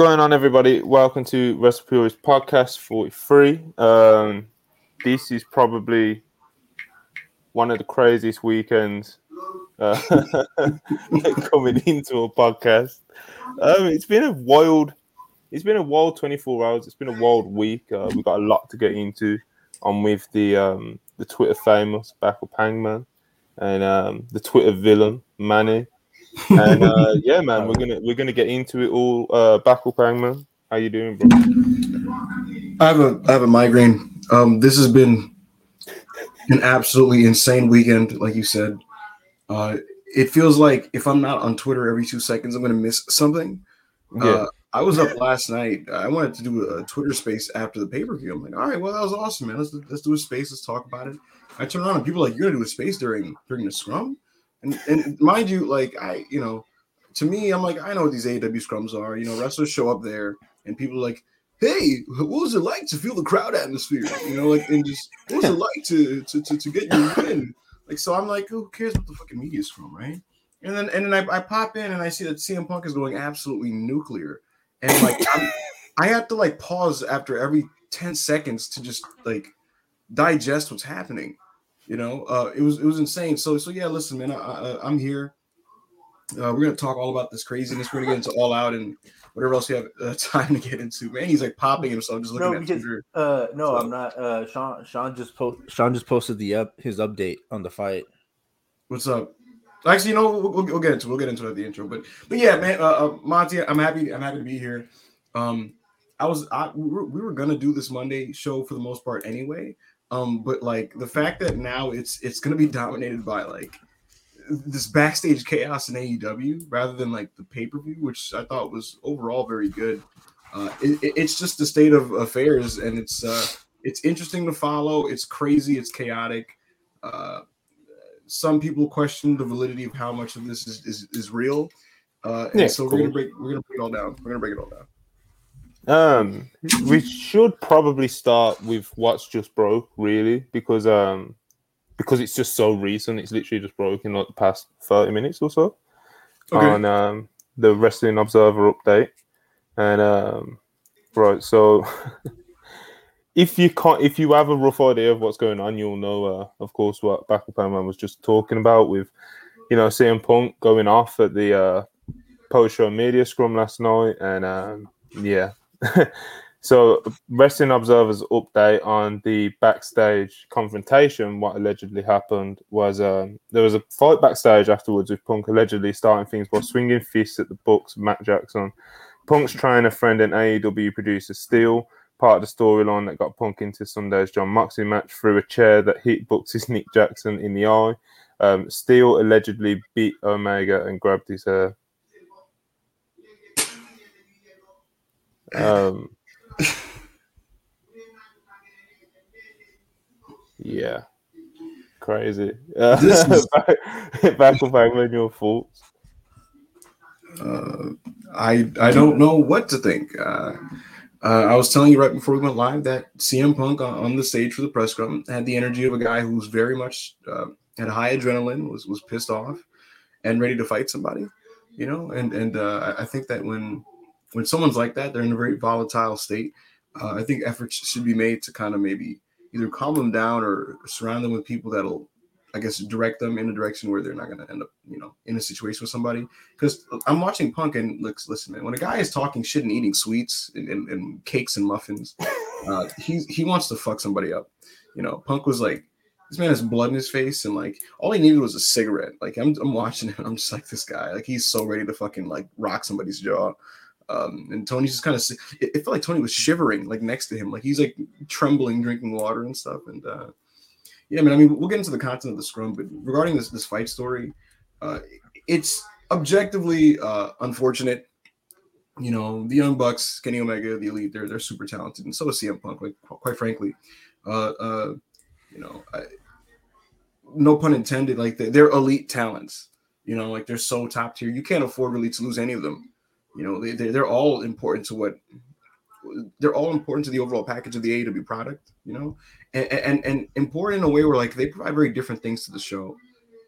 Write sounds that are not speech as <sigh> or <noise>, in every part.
going on, everybody? Welcome to Wrestle Podcast 43. Um, this is probably one of the craziest weekends uh, <laughs> <laughs> coming into a podcast. Um, it's been a wild, it's been a wild 24 hours. It's been a wild week. Uh, we've got a lot to get into. I'm with the um, the Twitter famous Backup Hangman and um, the Twitter villain Manny and uh, <laughs> yeah, man, we're gonna we're gonna get into it all. Uh, Backup Hangman, how you doing, bro? I have a I have a migraine. Um, this has been an absolutely insane weekend, like you said. Uh, it feels like if I'm not on Twitter every two seconds, I'm gonna miss something. Yeah. Uh, I was up last night. I wanted to do a Twitter space after the pay per view. I'm like, all right, well, that was awesome, man. Let's let's do a space. Let's talk about it. I turn on and people are like, you're gonna do a space during during the scrum. And and mind you, like I, you know, to me, I'm like, I know what these AEW scrums are. You know, wrestlers show up there and people are like, hey, what was it like to feel the crowd atmosphere? You know, like and just what was it like to to to, to get your win? Like, so I'm like, who cares what the fucking media scrum, right? And then and then I, I pop in and I see that CM Punk is going absolutely nuclear. And like I'm, I have to like pause after every 10 seconds to just like digest what's happening. You know, uh, it was it was insane. So so yeah, listen, man, I, I, am here. Uh, we're gonna talk all about this craziness. We're gonna get into all out and whatever else you have uh, <laughs> time to get into. Man, he's like popping himself just looking no, at because, Twitter. Uh, no, so, I'm not. Uh, Sean Sean just post Sean just posted the up his update on the fight. What's up? Actually, you know, we'll, we'll, we'll get into we'll get into it at the intro. But but yeah, man, uh, uh, Monty, I'm happy. I'm happy to be here. Um, I was I we were, we were gonna do this Monday show for the most part anyway. Um, but like the fact that now it's it's gonna be dominated by like this backstage chaos in AEW rather than like the pay per view, which I thought was overall very good. Uh, it, it's just the state of affairs, and it's uh, it's interesting to follow. It's crazy. It's chaotic. Uh, some people question the validity of how much of this is is, is real. Uh, and yeah, so cool. we're gonna break we're gonna break it all down. We're gonna break it all down. Um, we should probably start with what's just broke, really, because um, because it's just so recent. It's literally just broken like the past thirty minutes or so okay. on um the Wrestling Observer update, and um, right. So <laughs> if you can't, if you have a rough idea of what's going on, you'll know, uh, of course, what Backup Man was just talking about with, you know, CM Punk going off at the uh, post-show media scrum last night, and um, yeah, <laughs> so, Wrestling Observer's update on the backstage confrontation, what allegedly happened was um, there was a fight backstage afterwards with Punk allegedly starting things by swinging fists at the Bucks, Matt Jackson. Punk's trainer, friend, and AEW producer Steel, part of the storyline that got Punk into Sunday's Jon Moxley match through a chair that hit Bucks' Nick Jackson in the eye. Um, Steel allegedly beat Omega and grabbed his hair. Um, yeah, crazy. Uh, is... <laughs> back, back with your thoughts? Uh, I I don't know what to think. Uh, uh, I was telling you right before we went live that CM Punk on, on the stage for the press scrum had the energy of a guy who's very much uh, had high adrenaline, was was pissed off, and ready to fight somebody. You know, and and uh, I think that when when someone's like that, they're in a very volatile state. Uh, I think efforts should be made to kind of maybe either calm them down or surround them with people that'll, I guess, direct them in a direction where they're not going to end up, you know, in a situation with somebody. Because I'm watching Punk and looks, listen, man, when a guy is talking shit and eating sweets and, and, and cakes and muffins, <laughs> uh, he he wants to fuck somebody up. You know, Punk was like, this man has blood in his face and like all he needed was a cigarette. Like I'm, I'm watching it, I'm just like this guy, like he's so ready to fucking like rock somebody's jaw. Um, and Tony's just kind of it, it, felt like Tony was shivering like next to him, like he's like trembling, drinking water and stuff. And uh, yeah, I mean, I mean, we'll get into the content of the scrum, but regarding this this fight story, uh, it's objectively uh, unfortunate. You know, the Young Bucks, Kenny Omega, the Elite, they're they're super talented, and so is CM Punk. Like, quite frankly, uh, uh, you know, I, no pun intended. Like, they're, they're elite talents. You know, like they're so top tier. You can't afford really to lose any of them you know, they, they're all important to what they're all important to the overall package of the AEW product, you know, and, and and important in a way where like they provide very different things to the show.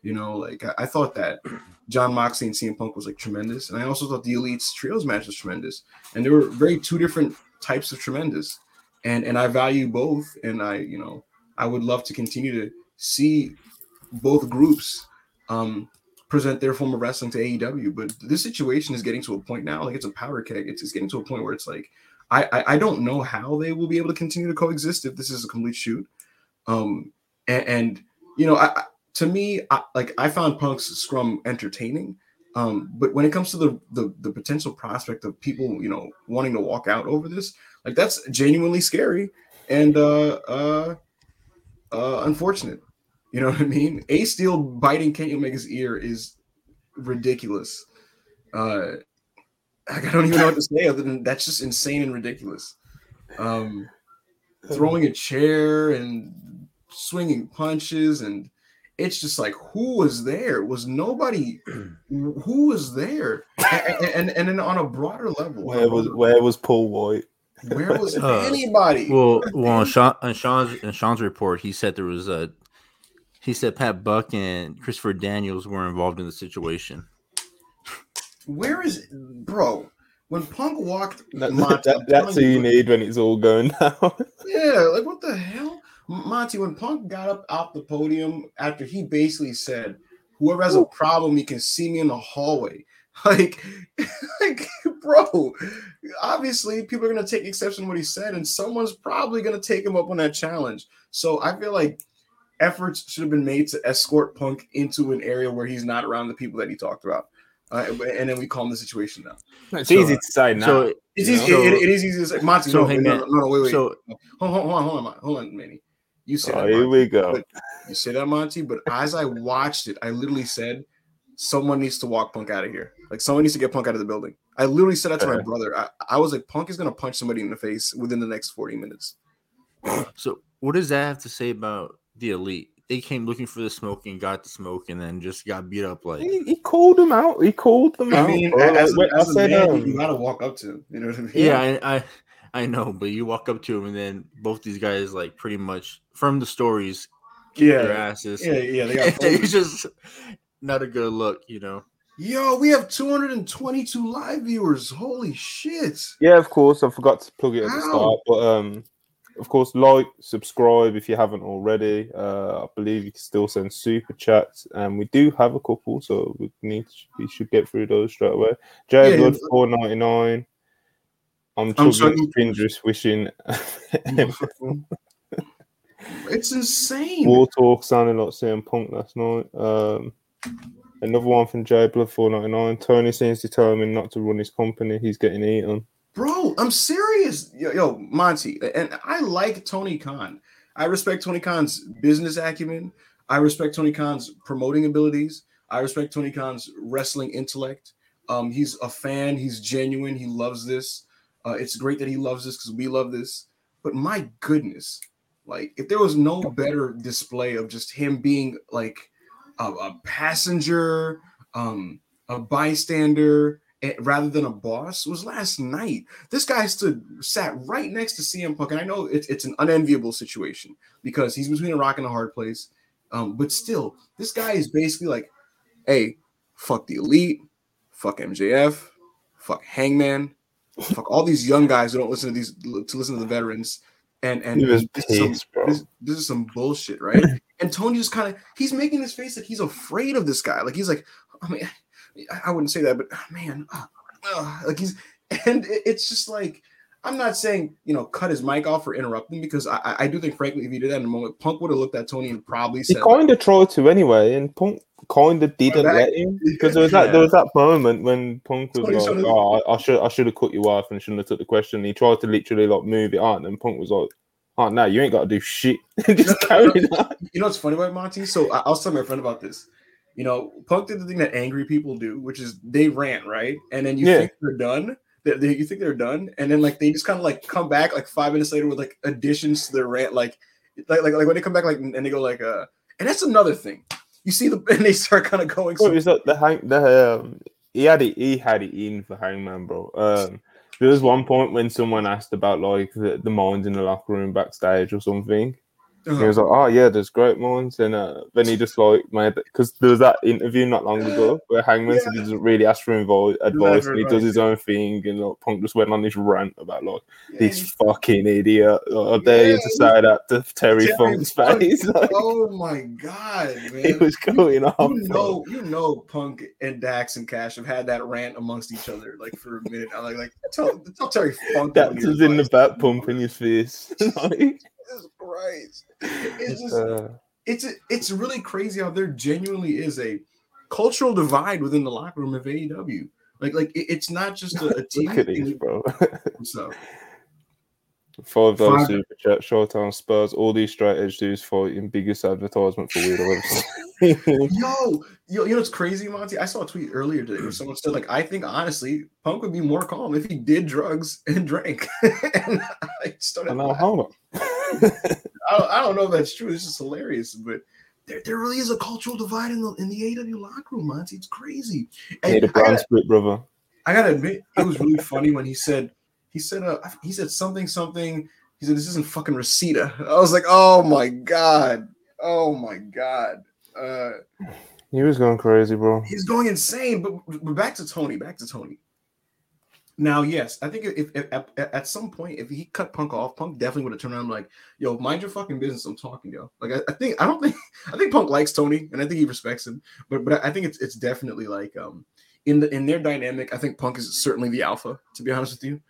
You know, like I, I thought that Jon Moxley and CM Punk was like tremendous, and I also thought the Elite's trios match was tremendous, and there were very two different types of tremendous, and and I value both, and I you know I would love to continue to see both groups um present their form of wrestling to AEW, but this situation is getting to a point now, like it's a power keg. It's, it's getting to a point where it's like I, I I don't know how they will be able to continue to coexist if this is a complete shoot. Um and, and you know, I, to me, I, like I found Punk's scrum entertaining, um, but when it comes to the, the the potential prospect of people, you know, wanting to walk out over this, like that's genuinely scary and uh, uh, uh, unfortunate. You know what I mean? A Steel biting Kenny Omega's ear is ridiculous. Uh, I don't even know what to say other than that's just insane and ridiculous. Um, throwing a chair and swinging punches and it's just like who was there was nobody <clears throat> who was there and, and and then on a broader level Where was where was Paul White? where was Uh, anybody Well, well, on, Sean, on Sean's in <laughs> Sean's report, he said there was a. He said Pat Buck and Christopher Daniels were involved in the situation. where is bro when punk walked <laughs> That, Monty, that- that's telling who you need when it's all going <laughs> down. Yeah, like what the hell? Monty, when Punk got up off the podium after he basically said, Whoever has a problem, you can see me in the hallway. <laughs> Like, like, bro, obviously people are gonna take exception to what he said, and someone's probably gonna take him up on that challenge. So I feel like efforts should have been made to escort Punk into an area where he's not around the people that he talked about. Uh, and then we calm the situation down. it's easy to say now. So, It's easy. know? it- it is easy to say, Monty. So, no, hey, no, man, no, no, wait, wait. so hold on, hold on, hold on, hold on, Manny. You said oh, that, here we go. But you say that, Monty. But as I watched it, I literally said, "Someone needs to walk Punk out of here. Like someone needs to get Punk out of the building." I literally said that to my brother. I, I was like, "Punk is gonna punch somebody in the face within the next forty minutes." so what does that have to say about the elite? They came looking for the smoke and got the smoke, and then just got beat up. Like, He, he called them out. He called them I out. mean, bro. as, Like, a, as I a said, man, um, you gotta walk up to him. You know what I mean? yeah, I, I I know, but you walk up to him, and then both these guys, like, pretty much from the stories, kick their yeah, asses. yeah, yeah. They got <laughs> it's just not a good look, you know. Yo, we have 222 live viewers. Holy shit. Yeah, of course. I forgot to plug it at the How? start, but um, of course, like, subscribe if you haven't already. Uh, I believe you can still send super chats, and we do have a couple, so we need we should get through those straight away. J Yeah, Blood four ninety nine. I'm chugging sorry. Wishing <laughs> it's insane. War Talk sounding like CM Punk last night. Um, another one from J Blood four ninety nine. Tony seems determined not to run his company. He's getting eaten. Bro, I'm serious. Yo, yo, Monty, and I like Tony Khan. I respect Tony Khan's business acumen. I respect Tony Khan's promoting abilities. I respect Tony Khan's wrestling intellect. Um, he's a fan. He's genuine. He loves this. Uh, it's great that he loves this because we love this. But my goodness, like if there was no better display of just him being like a, a passenger, um, a bystander, rather than a boss, was last night. This guy stood sat right next to CM Punk, and I know it's it's an unenviable situation because he's between a rock and a hard place. Um, but still, this guy is basically like, "Hey, fuck the elite, fuck MJF, fuck Hangman, fuck all these young guys who don't listen to these to listen to the veterans." And and this is some- this, this is some bullshit, right? and Tony just kind of he's making his face like he's afraid of this guy. Like he's like, I mean, I- I wouldn't say that, but ah, man, ah, ah, like he's <laughs> and it's just like I'm not saying you know cut his mic off or interrupt him because I I- I do think frankly if he did that in a moment, Punk would have looked at Tony and probably He said, kind of tried to anyway, and Punk kind of didn't that- let him because there was that Yeah. there was that moment when Punk was Tony like, should've- "Oh, I, I should I should have cut you off and shouldn't have took the question." He tried to literally like move it on, and Punk was like, "Oh no, you ain't got to do shit." <laughs> Just <laughs> carry on. You know what's funny about Monty? So I, I was telling my friend about this. You know, Punk did the thing that angry people do, which is they rant, right? And then you Yeah. think they're done. They, they- you think they're done, and then like they just kind of like come back like five minutes later with like additions to their rant, like like like, like when they come back like and they go like uh, and that's another thing. You see the <laughs> and they start kind of going. Well, So, it was like the hang the um, he had it he had it in for Hangman, bro. Um, there was one point when someone asked about like the, the minds in the locker room backstage or something, He was like, "Oh yeah, there's great moments," and uh, then he just like made because there was that interview not long ago where Hangman said he doesn't really ask for invo- advice and he does his own thing, and like, Punk just went on this rant about like this fucking idiot. I dare you to say that to Terry, Terry Funk's Funk. face. <laughs> Like, Oh my god, man! he was going off. you know, you know, Punk and Dax and Cash have had that rant amongst each other like for a minute. I'm like, like tell, tell Terry Funk that was in the back pumping his face. <laughs> Jesus Christ! It's just uh, it's it's really crazy how there genuinely is a cultural divide within the locker room of AEW. Like like it- it's not just a, a <laughs> team at these, bro. So Five dollars Five- super chat, Showtime Spurs, all these edge dudes fighting, biggest advertisement for weird I've <laughs> yo, yo, you know what's crazy, Monty? I saw a tweet earlier today where someone said like, I think honestly, Punk would be more calm if he did drugs and drank. <laughs> and I started. And now, hold on. I don't, I don't know if that's true. It's just hilarious, but there, there really is a cultural divide in the in the AW locker room, Monty. It's crazy. And I brand gotta, split, brother. I gotta admit, it was really funny when he said he said uh, he said something something. He said this isn't fucking Reseda. I was like, oh my god, oh my god. Uh, He was going crazy, bro. he's going insane. But, but back to Tony. Back to Tony. Now, yes, I think if, if, at, at some point, if he cut Punk off, Punk definitely would have turned around like, "Yo, mind your fucking business. I'm talking, yo." Like, I, I think I don't think <laughs> I think Punk likes Tony, and I think he respects him. But but I think it's it's definitely like um in the in their dynamic. I think Punk is certainly the alpha. To be honest with you,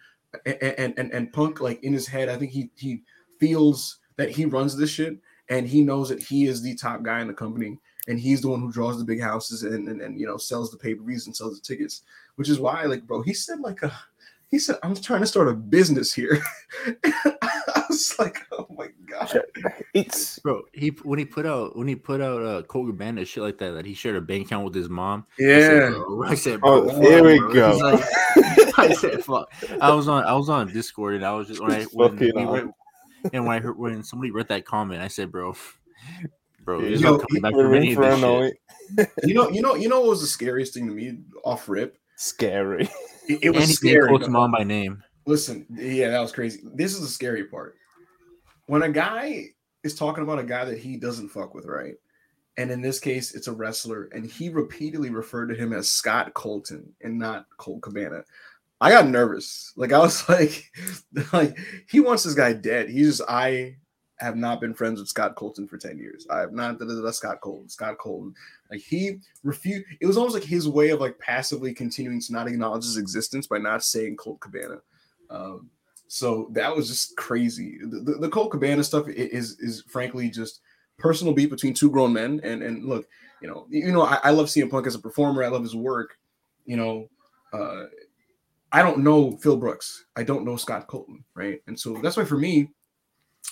and and and, Punk like in his head, I think he he feels that he runs this shit, and he knows that he is the top guy in the company and he's the one who draws the big houses and and, and you know sells the pay-per-views and sells the tickets which is why like bro he said like a he said i'm trying to start a business here <laughs> i was like oh my god It's Bro, he when he put out when he put out uh Colt Cabana shit like that that he shared a bank account with his mom. I said, yeah bro, I said, Oh, bro, here we bro. go. Like- <laughs> I said, fuck. I was on I was on Discord and I was just when I when Fucking we read, and when I heard when somebody read that comment, I said, bro, bro, Yeah, there's yo, no coming back we're from in any of for a this shit. night. you know you know you know what was the scariest thing to me off rip Scary. it, it And was he named scary Colt's mom by name. Listen, yeah, that was crazy. This is the scary part. When a guy is talking about a guy that he doesn't fuck with, right? And in this case, it's a wrestler, and he repeatedly referred to him as Scott Colton and not Colt Cabana. I got nervous. Like I was <laughs> like, like he wants this guy dead. He's just I have not been friends with Scott Colton for 10 years. I have not da, Scott Colton, Scott Colton. Like he refused, it was almost like his way of like passively continuing to not acknowledge his existence by not saying Colt Cabana. Um, so that was just crazy. The, the, the Colt Cabana stuff is is frankly just personal beef between two grown men. And and look, you know, you know, I, I love CM Punk as a performer. I love his work. You know, uh, I don't know Phil Brooks. I don't know Scott Colton, right? And so that's why for me,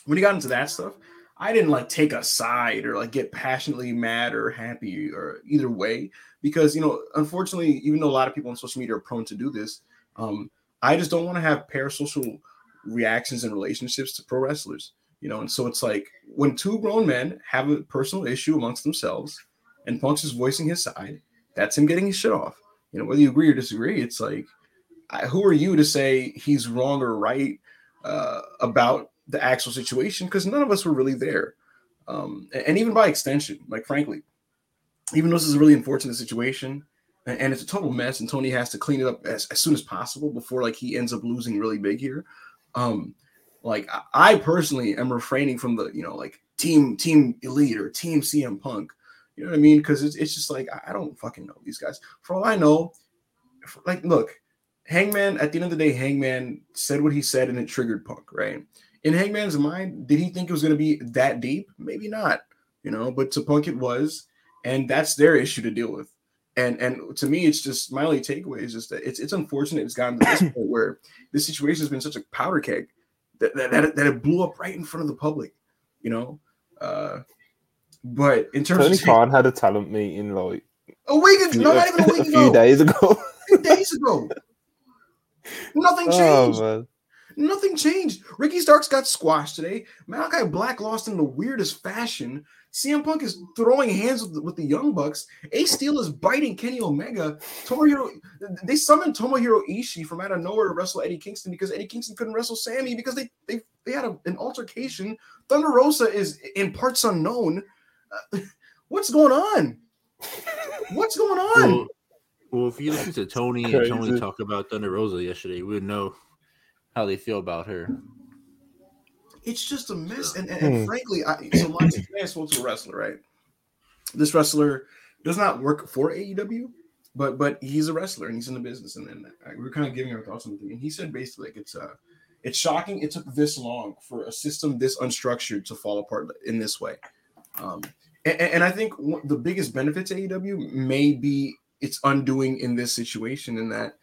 when he got into that stuff, I didn't like take a side or like get passionately mad or happy or either way because you know, unfortunately, even though a lot of people on social media are prone to do this, um, I just don't want to have parasocial reactions and relationships to pro wrestlers, you know. And so it's like when two grown men have a personal issue amongst themselves, and Punk's is voicing his side, that's him getting his shit off. You know, whether you agree or disagree, it's like, I, who are you to say he's wrong or right uh, about the actual situation? Because none of us were really there, um, and, even by extension, like frankly, even though this is a really unfortunate situation and, and it's a total mess, and Tony has to clean it up as, as soon as possible before like he ends up losing really big here. Um, like I, I personally am refraining from the you know like team team elite or team CM Punk. You know what I mean? Because it's, it's just like I, I don't fucking know these guys. For all I know, f- like look, Hangman at the end of the day, Hangman said what he said and it triggered Punk, right? In Hangman's mind, did he think it was going to be that deep? Maybe not, you know. But to Punk, it was, and that's their issue to deal with. And and to me, it's just my only takeaway is just that it's it's unfortunate it's gotten to this point where this situation has been such a powder keg that that, that, it, that it blew up right in front of the public, you know. Uh, but in terms Tony of Khan had a talent meeting like a week ago, no, not even a week <laughs> a few days ago. a few days ago, nothing <laughs> oh changed. man. Nothing changed. Ricky Starks got squashed today. Malachi Black lost in the weirdest fashion. CM Punk is throwing hands with the, with the Young Bucks. Ace Steel is biting Kenny Omega. Tomohiro, they summoned Tomohiro Ishii from out of nowhere to wrestle Eddie Kingston because Eddie Kingston couldn't wrestle Sammy because they they, they had a, an altercation. Thunder Rosa is in parts unknown. Uh, <laughs> what's going on? What's going on? Well, well, if you listen to Tony and Tony talk about Thunder Rosa yesterday, we would know how they feel about her. it's just a mess. And, and, and Hmm. frankly, I, so Monty today I spoke to a wrestler, right? This wrestler does not work for AEW, but but he's a wrestler and he's in the business. And then uh, we were kind of giving our thoughts on the thing, and he said basically like it's uh it's shocking it took this long for a system this unstructured to fall apart in this way. Um, and, and I think the biggest benefit to AEW may be its undoing in this situation, in that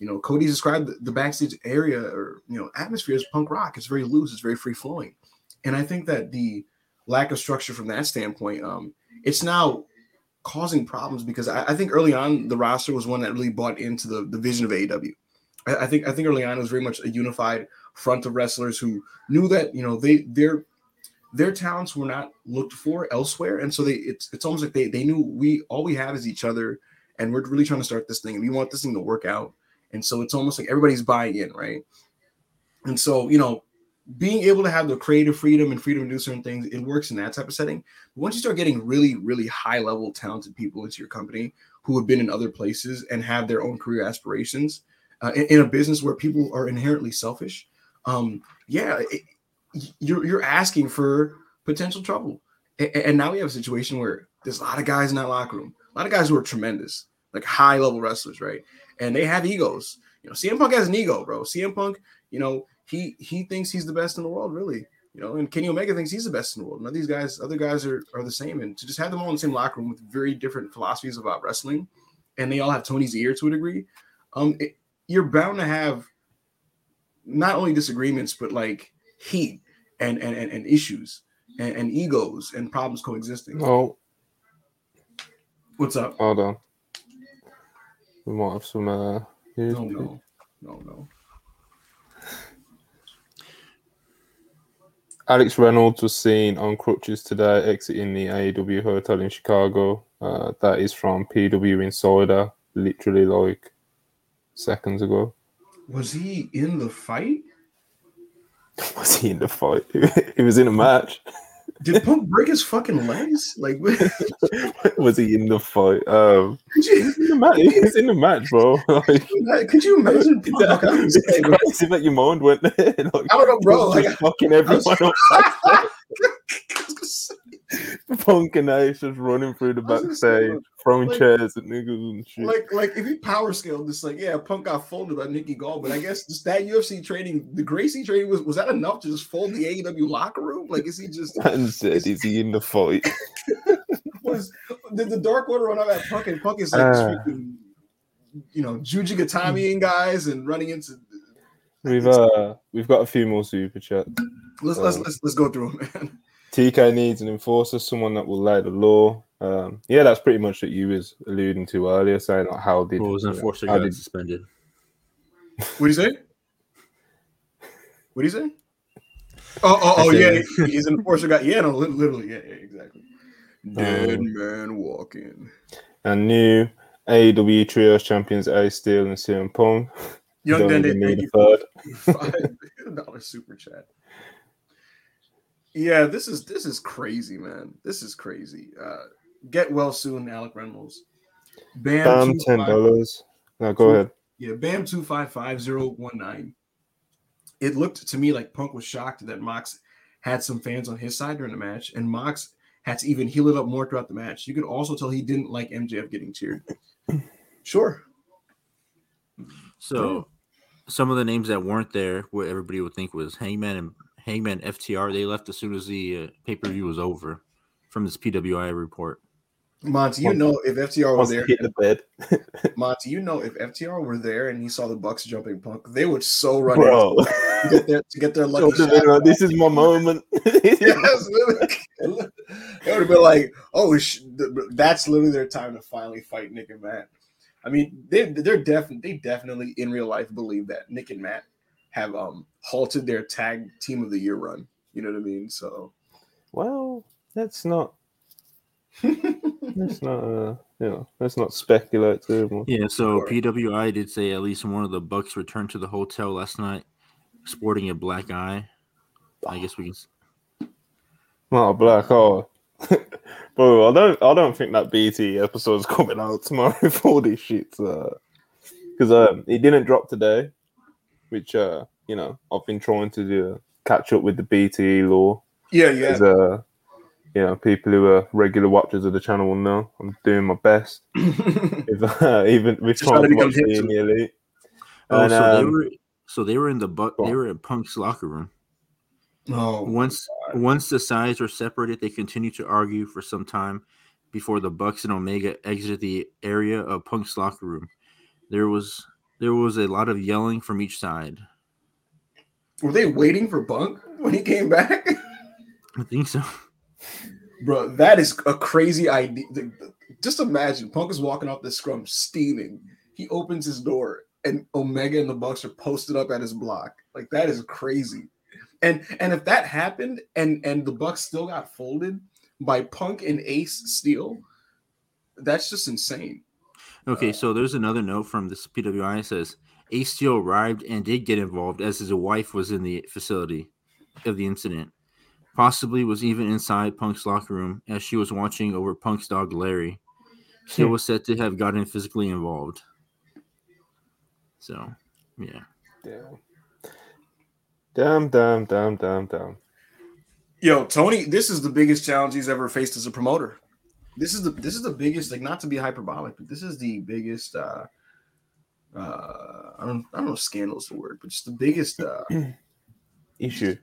you know Cody described the, backstage area or you know atmosphere as punk rock. It's very loose, it's very free flowing, and I think that the lack of structure from that standpoint, um, it's now causing problems because I, I think early on the roster was one that really bought into the, the vision of AEW. I, I think I think early on it was very much a unified front of wrestlers who knew that you know they their their talents were not looked for elsewhere, and so they it's it's almost like they they knew we all we have is each other, and we're really trying to start this thing, and we want this thing to work out, and so it's almost like everybody's buying in, right? And so you know, being able to have the creative freedom and freedom to do certain things, it works in that type of setting. But once you start getting really really high level talented people into your company who have been in other places and have their own career aspirations uh, in, in a business where people are inherently selfish, um, yeah, it, you're you're asking for potential trouble. A- And now we have a situation where there's a lot of guys in that locker room, a lot of guys who are tremendous, like high level wrestlers, right? And they have egos. You know, CM Punk has an ego, bro. CM Punk, you know, he he thinks he's the best in the world, really. You know, and Kenny Omega thinks he's the best in the world. Now these guys, other guys are, are the same. And to just have them all in the same locker room with very different philosophies about wrestling, and they all have Tony's ear to a degree, um, it, you're bound to have not only disagreements, but like heat and and, and, and issues and, and egos and problems coexisting. Oh, What's up? hold on. We might have some. Uh, news. No, no, no, no. Alex Reynolds was seen on crutches today, exiting the AEW hotel in Chicago. Uh, that is from PW Insider, literally like seconds ago. Was he in the fight? <laughs> Was he in the fight? <laughs> he was in a match. <laughs> Did Punk break his fucking legs? Like, <laughs> was he in the fight? Um, you, in the match. He in the match, bro. <laughs> Like, could you imagine? <laughs> Punk? Was it's saying, crazy that your mind went there. Like, I don't know, bro. Like, fucking everyone. <laughs> Punk and Ace just running through the I was gonna say, backstage, throwing like- chairs at niggas and shit. like, like if he power scaled this, like, yeah, Punk got folded by Mickey Gall, but I guess just that UFC training, the Gracie training was was that enough to just fold the AEW locker room? Like, is he just <laughs> and said, "Is he in the fight?" <laughs> was did the Dark Order run out at Punk and Punk is like Ah. freaking, you know, Juji Gatame and guys and running into. We've uh, we've got a few more super chats. Let's let's let's, let's go through them, man. TK needs an enforcer, someone that will lay the law. Um, yeah, that's pretty much what you was alluding to earlier, saying like how did What was you know, enforcer how got did suspended? What do you say? What do you say? Oh, oh, oh yeah, he's an enforcer guy. Yeah, no, literally, yeah, yeah, exactly. Dead Um, man walking. and new AEW trios champions Ace Steel and CM Punk. Young Don't Dende, thank you a third. for five <laughs> dollar super chat. Yeah, this is this is crazy, man. This is crazy. Uh, get well soon, Alex Reynolds. Bam, Bam, two ten five- dollars. No, go ahead. Yeah, Bam two five five zero one nine. It looked to me like Punk was shocked that Mox had some fans on his side during the match, and Mox had to even heal it up more throughout the match. You could also tell he didn't like MJF getting cheered. <clears throat> Sure. So, some of the names that weren't there, what everybody would think was Hangman and Hangman FTR. They left as soon as the uh, pay per view was over. From this PWI report, Monty, you know if FTR was there, he hit the bed, <laughs> Monty, you know if FTR were there and he saw the Bucks jumping Punk, they would so run bro. to get their to get their lucky Should've been shot. this is my moment. <laughs> <laughs> Yes, literally. it would have been like, oh, sh- that's literally their time to finally fight Nick and Matt. I mean, they they're definitely they definitely in real life believe that Nick and Matt have um halted their tag team of the year run. You know what I mean? So, well, that's not. <laughs> Let's not, uh, you know, let's not speculative. Yeah, so Sure. PWI did say at least one of the Bucks returned to the hotel last night, sporting a black eye. I guess we can. Not a black eye. <laughs> Bro, I don't I don't think that BT episode is <laughs> coming out tomorrow for all this shit's uh because um it didn't drop today, which uh you know I've been trying to do catch up with the BTE law. yeah, yeah. As uh you know, people who are regular watchers of the channel will know I'm doing my best. <laughs> If, uh, even with Just trying to trying to become watch the in the elite. Oh, And, so they um, were so they were in the buck. They were in Punk's locker room. oh, Once once the sides were separated, they continued to argue for some time before the Bucks and Omega exited the area of Punk's locker room. There was there was a lot of yelling from each side. Were they waiting for Punk when he came back? <laughs> I think so. Bro, that is a crazy idea. Just imagine Punk is walking off the scrum steaming. He opens his door and Omega and the Bucks are posted up at his block. Like that is crazy. And and if that happened and and the Bucks still got folded by Punk and Ace Steel, that's just insane. Okay, uh, so there's another note from this PWI. It says Ace Steel arrived and did get involved as his wife was in the facility of the incident. Possibly was even inside Punk's locker room as she was watching over Punk's dog Larry. Steel Hmm. was said to have gotten physically involved. So, yeah. Damn. Damn, damn, damn, damn, damn. Yo, Tony, this is the biggest challenge he's ever faced as a promoter. This is the this is the biggest, like not to be hyperbolic, but this is the biggest uh uh I don't I don't know if scandal is the word, but just the biggest uh <clears throat> Issue.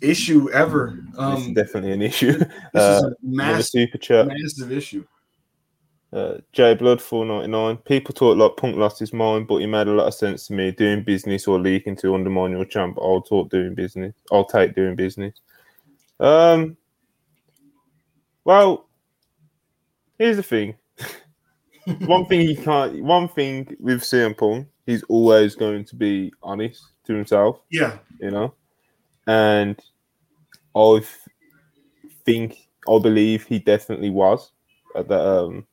issue ever. Um definitely an issue. this Uh, is a massive, super chat. massive issue. Uh, J Blood 499. People talk like Punk lost his mind, but he made a lot of sense to me. Doing business or leaking to undermine your champ. I'll talk doing business. I'll take doing business. Um. Well, here's the thing. One thing he can't. One thing with CM Punk, he's always going to be honest to himself. Yeah. you know. And I think, I believe he definitely was at the um,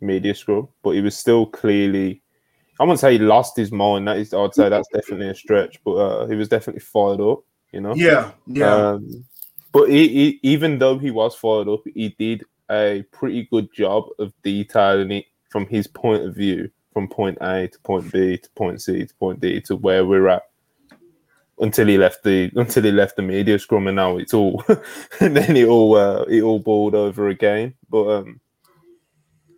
media scrum, but he was still clearly. I wouldn't say he lost his mind. That is, I'd say that's definitely a stretch, but uh, he was definitely fired up. You know. Yeah. Yeah. Um, but he, he, even though he was fired up, he did a pretty good job of detailing it from his point of view, from point A to point B to point C to point D to where we're at. Until he left the <laughs> until he left the media scrum, and now it's all, <laughs> and then it all uh, it all boiled over again. But um,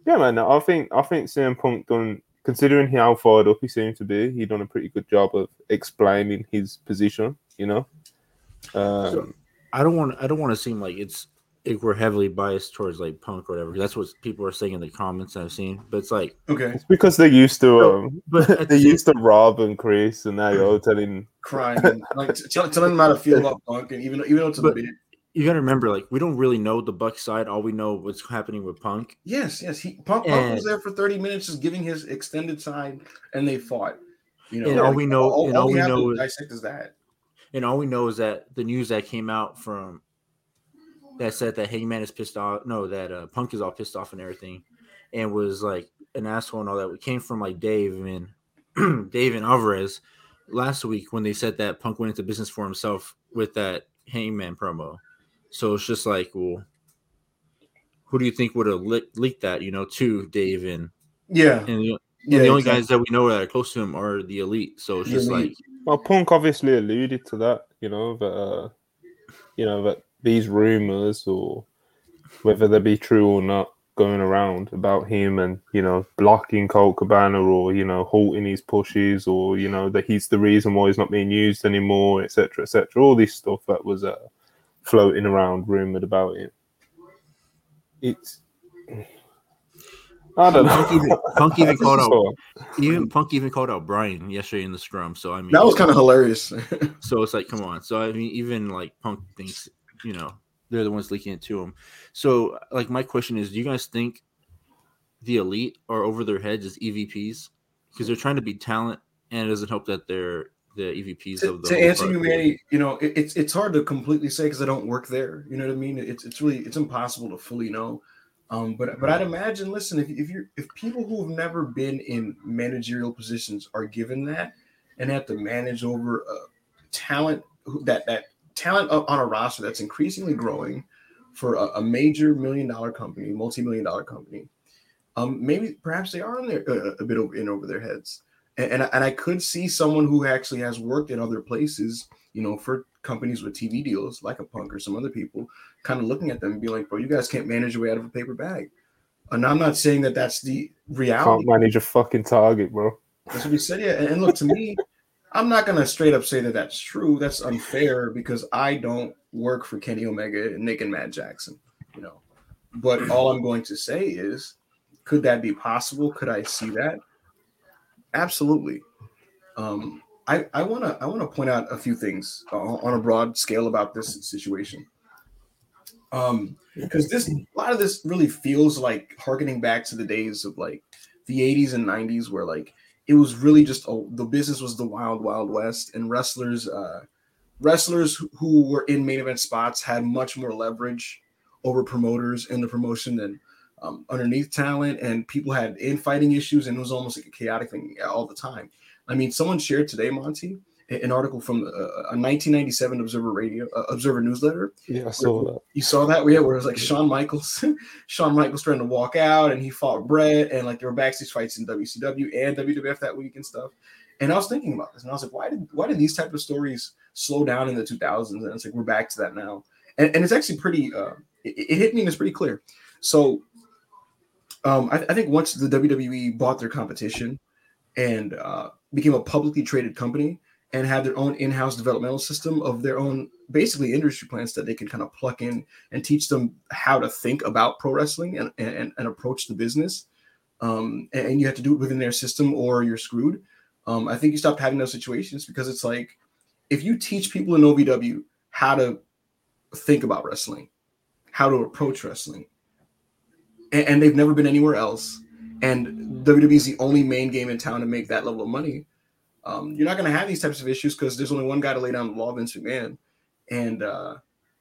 yeah, man, I think I think CM Punk done considering how fired up he seemed to be, he done a pretty good job of explaining his position. You know. Um, So- I don't want I don't want to seem like it's if we're heavily biased towards like punk or whatever. That's what people are saying in the comments I've seen. But it's like, okay. It's because they're used to um, but <laughs> at the they're used to Rob and Chris and now you're <laughs> telling crime, and, like t- tell, telling him how to feel about Punk and even even though it's a bit you got to remember, like we don't really know the Buck side. All we know what's happening with Punk. Yes, yes. He Punk, Punk was there for 30 minutes just giving his extended side and they fought. You know, And all we know- all, and all we we know is- is that. And all we know is that the news that came out from that said that Hangman is pissed off. No, that uh, Punk is all pissed off and everything, and was like an asshole and all that. It came from like Dave and <clears throat> Dave and Alvarez last week when they said that Punk went into business for himself with that Hangman promo. So it's just like, well, who do you think would have le- leaked that? You know, to Dave and Yeah. and the, and yeah, the only exactly. guys that we know that are close to him are the elite. So it's The just elite. like, well Punk obviously alluded to that, you know, that uh, you know, that these rumors or whether they be true or not going around about him and, you know, blocking Colt Cabana or, you know, halting his pushes or, you know, that he's the reason why he's not being used anymore, etc. etc. All this stuff that was uh, floating around, rumored about him. It's I don't know. Punk even, <laughs> Punk even called is out even Punk even called out Bryan yesterday in the scrum. So I mean, that was kind of hilarious. <laughs> so it's like, come on. So I mean, even like Punk thinks, you know, they're the ones leaking it to them. So like, my question is, do you guys think the elite are over their heads as EVPs because they're trying to be talent, and it doesn't help that they're the EVPs to, of the to answer you, Manny, you know, it, it's it's hard to completely say because I don't work there. You know what I mean? It's it's really it's impossible to fully know. Um, but but I'd imagine, listen, if if you're if people who have never been in managerial positions are given that and have to manage over uh, talent that that talent on a roster that's increasingly growing for a, a major million dollar company, multi million dollar company, um, maybe perhaps they are in there uh, a bit over, in over their heads. And, and, I, and I could see someone who actually has worked in other places, you know, for companies with TV deals like a punk or some other people, kind of looking at them and be like, bro, you guys can't manage your way out of a paper bag. And I'm not saying that that's the reality. Can't manage a fucking target, bro. That's what we said. Yeah. And, and look, to me, I'm not to straight up say that that's true. That's unfair because I don't work for Kenny Omega and Nick and Matt Jackson, you know. But all I'm going to say is, could that be possible? Could I see that? Absolutely. Um, I I want to I want to point out a few things uh, on a broad scale about this situation. Um, because this a lot of this really feels like harkening back to the days of like the 80s and 90s where like it was really just oh, the business was the wild wild west and wrestlers uh wrestlers who- were in main event spots had much more leverage over promoters in the promotion than um, underneath talent and people had infighting issues and it was almost like a chaotic thing all the time. I mean someone shared today monty a- an article from uh, a 1997 observer radio uh, observer newsletter Yeah, I saw that. you saw that yeah, where it was like Shawn Michaels, <laughs> Shawn Michaels trying to walk out, and he fought Bret, and like there were backstage fights in WCW and WWF that week and stuff. And I was thinking about this, and I was like, why did why did these type of stories slow down in the 2000s? And it's like we're back to that now, and, and it's actually pretty. Uh, it, it hit me and it's pretty clear. So, um, I, I think once the WWE bought their competition and uh, became a publicly traded company and have their own in-house developmental system of their own basically industry plans that they can kind of pluck in and teach them how to think about pro wrestling and, and, and approach the business. Um, and, you have to do it within their system or you're screwed. Um, I think you stopped having those situations because it's like if you teach people in OVW how to think about wrestling, how to approach wrestling, and, and they've never been anywhere else, and WWE is the only main game in town to make that level of money, um, you're not going to have these types of issues because there's only one guy to lay down the law, Vince McMahon, and uh,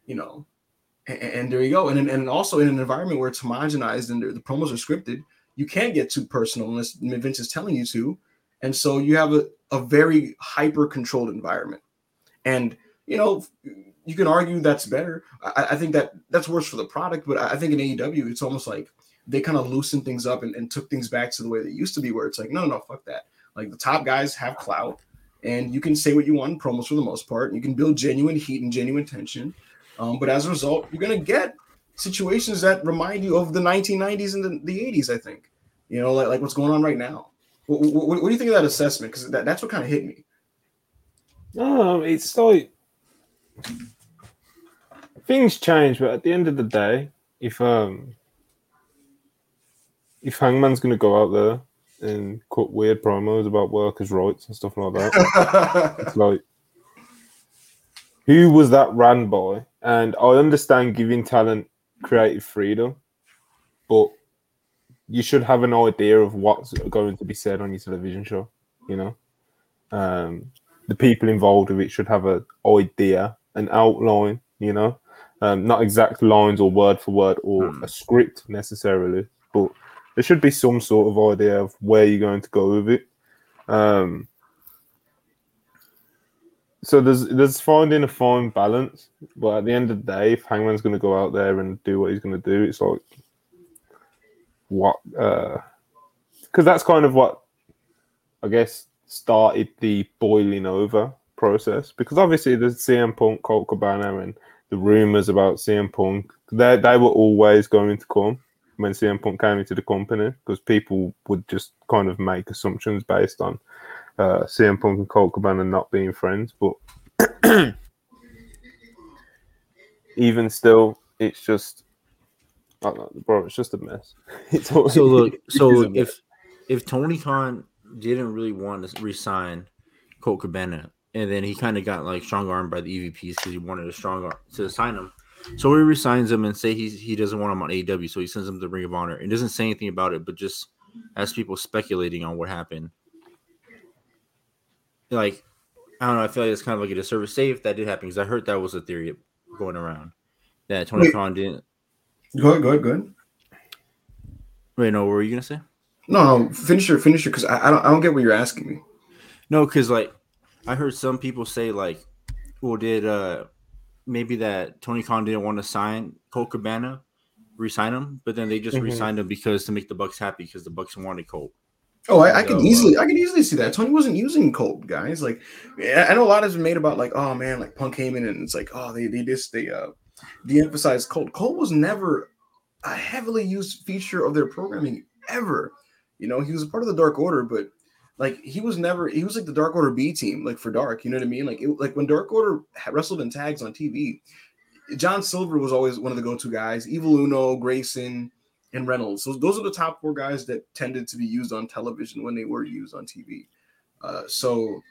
you know, and, and there you go. And and also in an environment where it's homogenized and the promos are scripted, you can't get too personal unless Vince is telling you to, and so you have a, a very hyper controlled environment, and you know. You can argue that's better. I, I think that that's worse for the product, but I I think in AEW, it's almost like they kind of loosened things up and, and took things back to the way they used to be, where it's like, no, no, no, fuck that. Like the top guys have clout, and you can say what you want in promos for the most part. You can build genuine heat and genuine tension. Um, but as a result, you're gonna get situations that remind you of the 1990s and the, the 80s. I think, you know, like, like what's going on right now. What, what, what do you think of that assessment? Because that, that's what kind of hit me. No, it's like things change, but at the end of the day, if um if Hangman's gonna go out there and cut weird promos about workers' rights and stuff like that, <laughs> it's like who was that ran by? And I understand giving talent creative freedom, but you should have an idea of what's going to be said on your television show. You know, um, the people involved with it should have an idea, an outline. You know, um, not exact lines or word for word or Hmm. a script necessarily, there should be some sort of idea of where you're going to go with it. Um, so there's there's finding a fine balance, but at the end of the day, if Hangman's going to go out there and do what he's going to do, it's like what because that's kind of what I guess started the boiling over process. Because obviously the CM Punk, Colt Cabana, and the rumors about CM Punk, they they were always going to come when CM Punk came into the company because people would just kind of make assumptions based on uh, CM Punk and Colt Cabana not being friends. But <clears throat> even still, it's just, know, bro, it's just a mess. <laughs> It's all, So look, <laughs> so mess. if if Tony Khan didn't really want to resign Colt Cabana, and then he kind of got like strong armed by the EVPs because he wanted a strong arm to sign him. So he resigns him and say he's he doesn't want him on AEW, so he sends him to Ring of Honor and doesn't say anything about it, but just has people speculating on what happened. Like, I don't know. I feel like it's kind of like a disservice. Say if that did happen, because I heard that was a theory going around that Tony Wait. Khan didn't. Go ahead, go ahead, go ahead. Wait, no. What were you gonna say? No, no, finish your finish your because I, I don't I don't get what you're asking me. No, because like I heard some people say like, well, did uh maybe that Tony Khan didn't want to sign Colt Cabana, re-sign him, but then they just Mhm. re-signed him because to make the Bucks happy because the Bucks wanted Colt. Oh, I, I can So, uh, easily, I can easily see that. Tony wasn't using Colt, guys. Like, I I know a lot has been made about like, oh man, like Punk Heyman, and it's like, oh, they they just they uh de-emphasized Colt. Colt was never a heavily used feature of their programming ever. You know, he was a part of the Dark Order, but like he was never, he was like the Dark Order B team, like for Dark. You know what I mean? Like, it, like when Dark Order wrestled in tags on TV, John Silver was always one of the go-to guys. Evil Uno, Grayson, and Reynolds. So those are the top four guys that tended to be used on television when they were used on TV. Uh, so,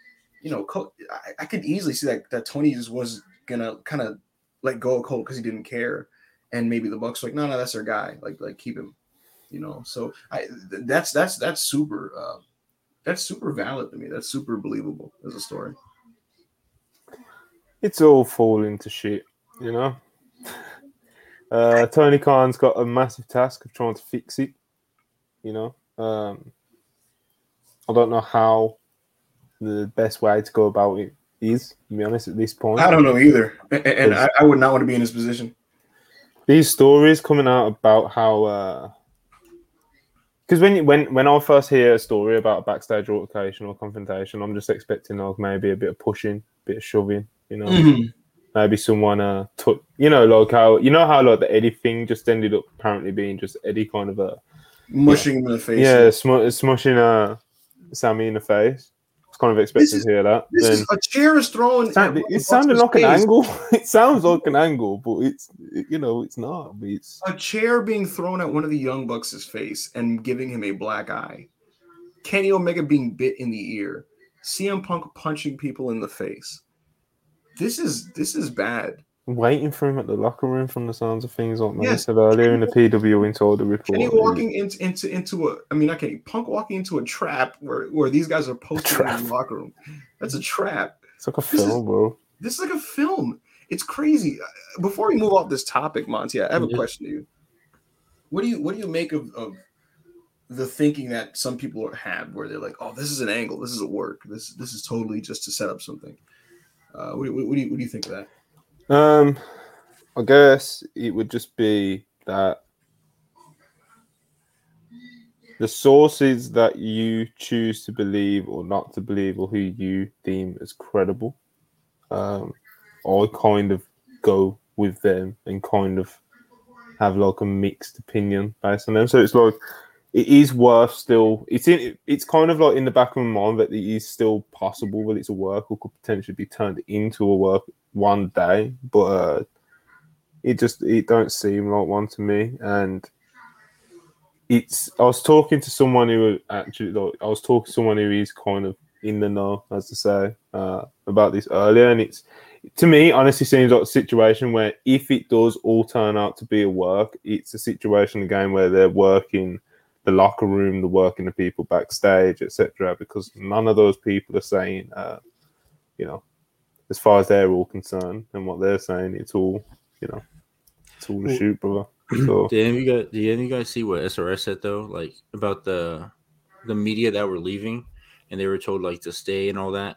you know, I, I could easily see that that Tony just was gonna kind of let go of Colt because he didn't care, and maybe the Bucks were like, no, no, that's our guy. Like, like keep him. You know, so I th- that's that's that's super. Uh, that's super valid to me. That's super believable as a story. it's all falling to shit, you know. <laughs> Uh, Tony Khan's got a massive task of trying to fix it, you know. Um, I don't know how the best way to go about it is, to be honest, at this point. I don't know either, and, and I, I would not want to be in his position. These stories coming out about how, because when when when I first hear a story about a backstage altercation or confrontation, I'm just expecting like maybe a bit of pushing, a bit of shoving, you know. maybe someone uh took you know like how you know how like the Eddie thing just ended up apparently being just Eddie kind of a Mushing him in the face. yeah smu- smushing uh Sammy in the face. Kind of expecting is- to hear that. This Then is a chair is thrown. it sound- it sounded like an angle. <laughs> It sounds like an angle, but it's you know it's not. It's A chair being thrown at one of the young bucks' face and giving him a black eye. Kenny Omega being bit in the ear. CM Punk punching people in the face. This is this is bad. Waiting for him at the locker room from the sounds of things like I Yes. said earlier in the PW into Insider report. Kenny walking into into into a I mean not Kenny Punk walking into a trap where where these guys are posted in the locker room. That's a trap. It's like a This is- film, bro. This is like a film. It's crazy. Uh, Before we move off this topic, Monty, I have a Yeah. question to you. What do you what do you make of, of the thinking that some people have where they're like, oh, this is an angle, this is a work, this this is totally just to set up something. Uh, what, what, what do you what do you think of that? Um, I guess it would just be that the sources that you choose to believe or not to believe, or who you deem as credible, um, I kind of go with them and kind of have like a mixed opinion based on them. So it's like it is worth still. It's in. It's kind of like in the back of my mind that it is still possible that it's a work or could potentially be turned into a work one day, but uh, it just it don't seem like one to me. And it's I was talking to someone who actually like I was talking to someone who is kind of in the know, as to say, uh, about this earlier, and it's to me honestly seems like a situation where if it does all turn out to be a work, it's a situation again where they're working the locker room, the working the people backstage, etc. Because none of those people are saying, uh, you know, as far as they're all concerned and what they're saying, it's all, you know, it's all a Well- shoot, brother. <clears throat> So Did any of you guys? Did any of you guys see what SRS said though? Like about the the media that were leaving, and they were told like to stay and all that.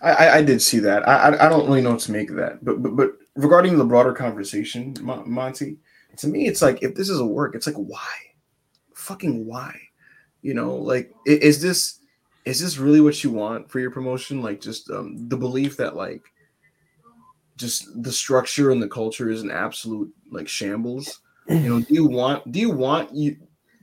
I, I, I did see that. I, I I don't really know what to make of that. But but but regarding the broader conversation, Monty, to me, it's like if this is a work, it's like why, fucking why, you know, like is this is this really what you want for your promotion? Like just um, the belief that like just the structure and the culture is an absolute like shambles. You know, do you want do you want you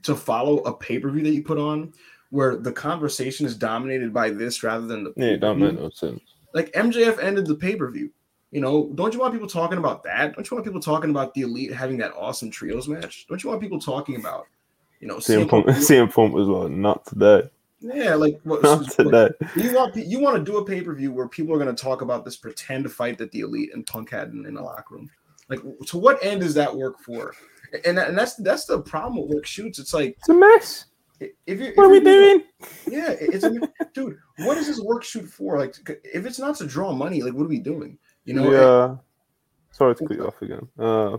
to follow a pay per view that you put on where the conversation is dominated by this rather than the yeah, it don't make no sense. like MJF ended the pay per view. You know, don't you want people talking about that? Don't you want people talking about the elite having that awesome trios match? Don't you want people talking about, you know, CM CM Punk, Punk- CM Punk was like, not today, yeah, like what, not today. you want you want to do a pay per view where people are going to talk about this pretend fight that the elite and Punk had in, in the locker room. Like, to what end does that work for? And, and that's that's the problem with work shoots. It's like It's a mess. If you, What are we doing? <laughs> Yeah, it- it's dude. What is this work shoot for? Like, if it's not to draw money, like, what are we doing? You know? yeah. Sorry to cut you off again. Uh, a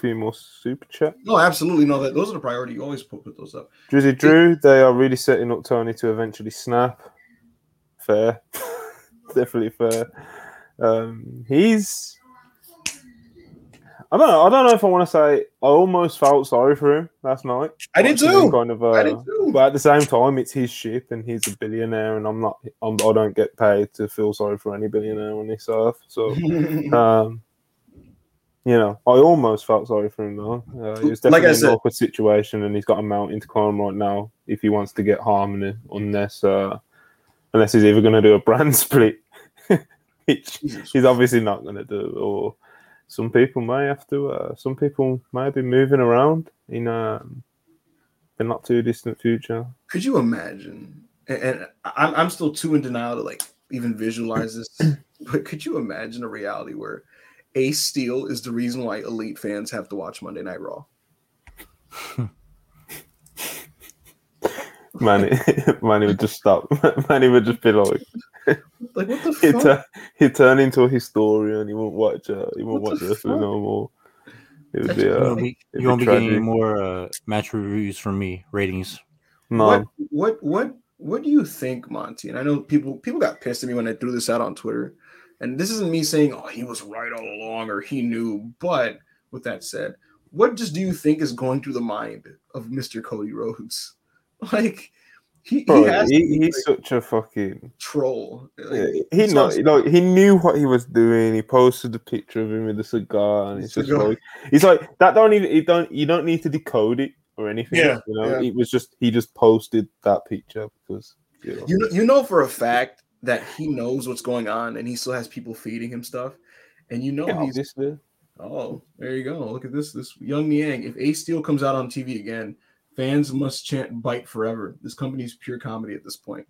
few more super chat. No, absolutely no. That those are the priority. You always put, put those up. Drizzy Drew, they are really setting up Tony to eventually snap. Fair. <laughs> Definitely fair. Um, he's. I don't know. I don't know if I want to say I almost felt sorry for him last night. I did too. Kind of, uh, I did too. But at the same time, it's his ship, and he's a billionaire, and I'm not. I'm, I don't get paid to feel sorry for any billionaire on this earth. So, <laughs> um, you know, I almost felt sorry for him though. Uh, he was Like definitely I in said- an awkward situation, and he's got a mountain to climb right now if he wants to get harmony, unless uh, unless he's either going to do a <laughs> brand split, which he's obviously not going to do, or some people may have to. Uh, some people may be moving around in um, the not too distant future. Could you imagine? And, and I'm I'm still too in denial to like even visualize this. <clears throat> But could you imagine a reality where Ace Steel is the reason why elite fans have to watch Monday Night Raw? <laughs> Manny, <laughs> Manny would just stop. <laughs> Manny would just be like, Like what the he'd, fuck? turn, he'd turn into a historian. He won't watch. Uh, he won't What watch the wrestling no more. It would That's be. You Uh, won't be, you won't be be getting any more uh, match reviews from me, ratings. no. What what what what do you think, Monty? And I know people people got pissed at me when I threw this out on Twitter. And this isn't me saying, oh, he was right all along or he knew. But with that said, what just do you think is going through the mind of Mr. Cody Rhodes? <laughs> Like he, he Bro, has he, be, he's like, such a fucking. troll. Like, he it's know, like, he knew what he was doing. He posted the picture of him with the cigar, and it's just like <laughs> he's like that. Don't even. You don't. You don't need to decode it or anything. Yeah, you know. yeah. It was just he just posted that picture because you know. You know, you know for a fact that he knows what's going on and he still has people feeding him stuff. And you know Yeah, he's obviously. Oh, there you go. Look at this. This young Niang. If Ace Steel comes out on TV again, fans must chant "Bite forever." This company's pure comedy at this point.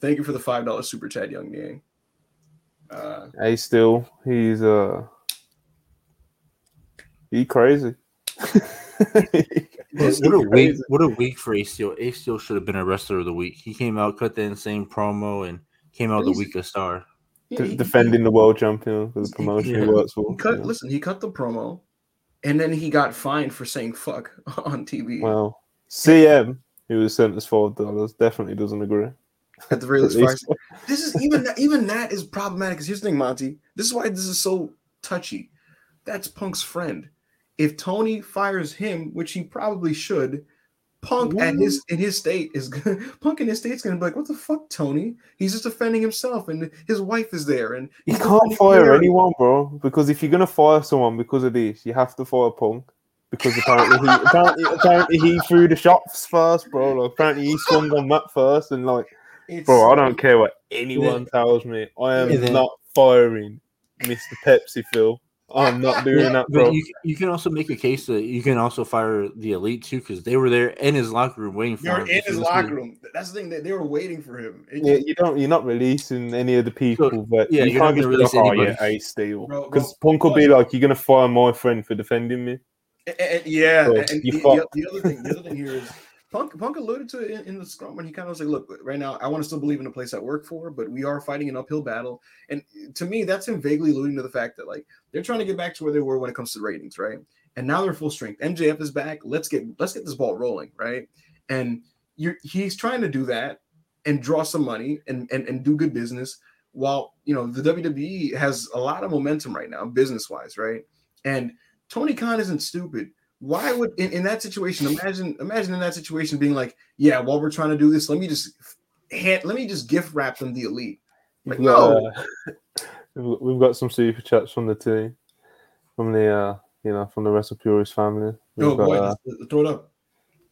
Thank you for the five dollar super chat, young Niang. Uh, Hey, still, he's uh, he crazy. What, a week! What a week for Ace Steel. Ace Steel should have been a wrestler of the week. He came out, cut the insane promo, and came out the He's- week of star. yeah, he- defending the world champion for the promotion Yeah. he works for. He cut. Yeah. Listen, he cut the promo, and then he got fined for saying "fuck" <laughs> on TV. Well, CM, who was sent us five dollars, definitely doesn't agree. at the very <laughs> least, least- this is even even that is problematic. Because here's the thing, Monty. This is why this is so touchy. That's Punk's friend. If Tony fires him, which he probably should, Punk at his in his state is gonna <laughs> Punk in his state's gonna be like, "What the fuck, Tony? He's just defending himself, and his wife is there, and You he's can't fire Mary." anyone, bro. Because if you're gonna fire someone because of this, you have to fire Punk. Because apparently he <laughs> apparently, apparently he threw the shots first, bro. Like, apparently he swung on that first, and like, It's- bro, I don't care what anyone tells me. I am not firing Mr. Pepsi Phil. I'm not <laughs> doing that, bro. But you, you can also make a case that you can also fire the elite too because they were there in his locker room waiting for They're him. in his locker was- room. That's the thing. They, they were waiting for him. It Yeah, just- you don't. You're not releasing any of the people, but yeah, you you're not can't just gonna be like, release "Oh anybody." yeah, Ace Steel," Bro, bro, because Punk will be like, "You're gonna fire my friend for defending me." And- and- yeah, So, and you the, the, the other thing, the other thing here is Punk. Punk alluded to it in, in the scrum when he kind of was like, "Look, right now, I want to still believe in the place I work for, but we are fighting an uphill battle." And to me, that's him vaguely alluding to the fact that like they're trying to get back to where they were when it comes to ratings, right? And now they're full strength. MJF is back. Let's get let's get this ball rolling, right? And you're he's trying to do that and draw some money and and, and do good business while you know the WWE has a lot of momentum right now, business wise, right? And Tony Khan isn't stupid. Why would in, in that situation imagine imagine in that situation being like, yeah, while we're trying to do this, let me just hand, let me just gift wrap them the elite. Like, We've got, no, uh, we've got- some super chats from the team, from the uh, you know, from the Wrestle Purist family. We've oh got boy, uh, throw it up.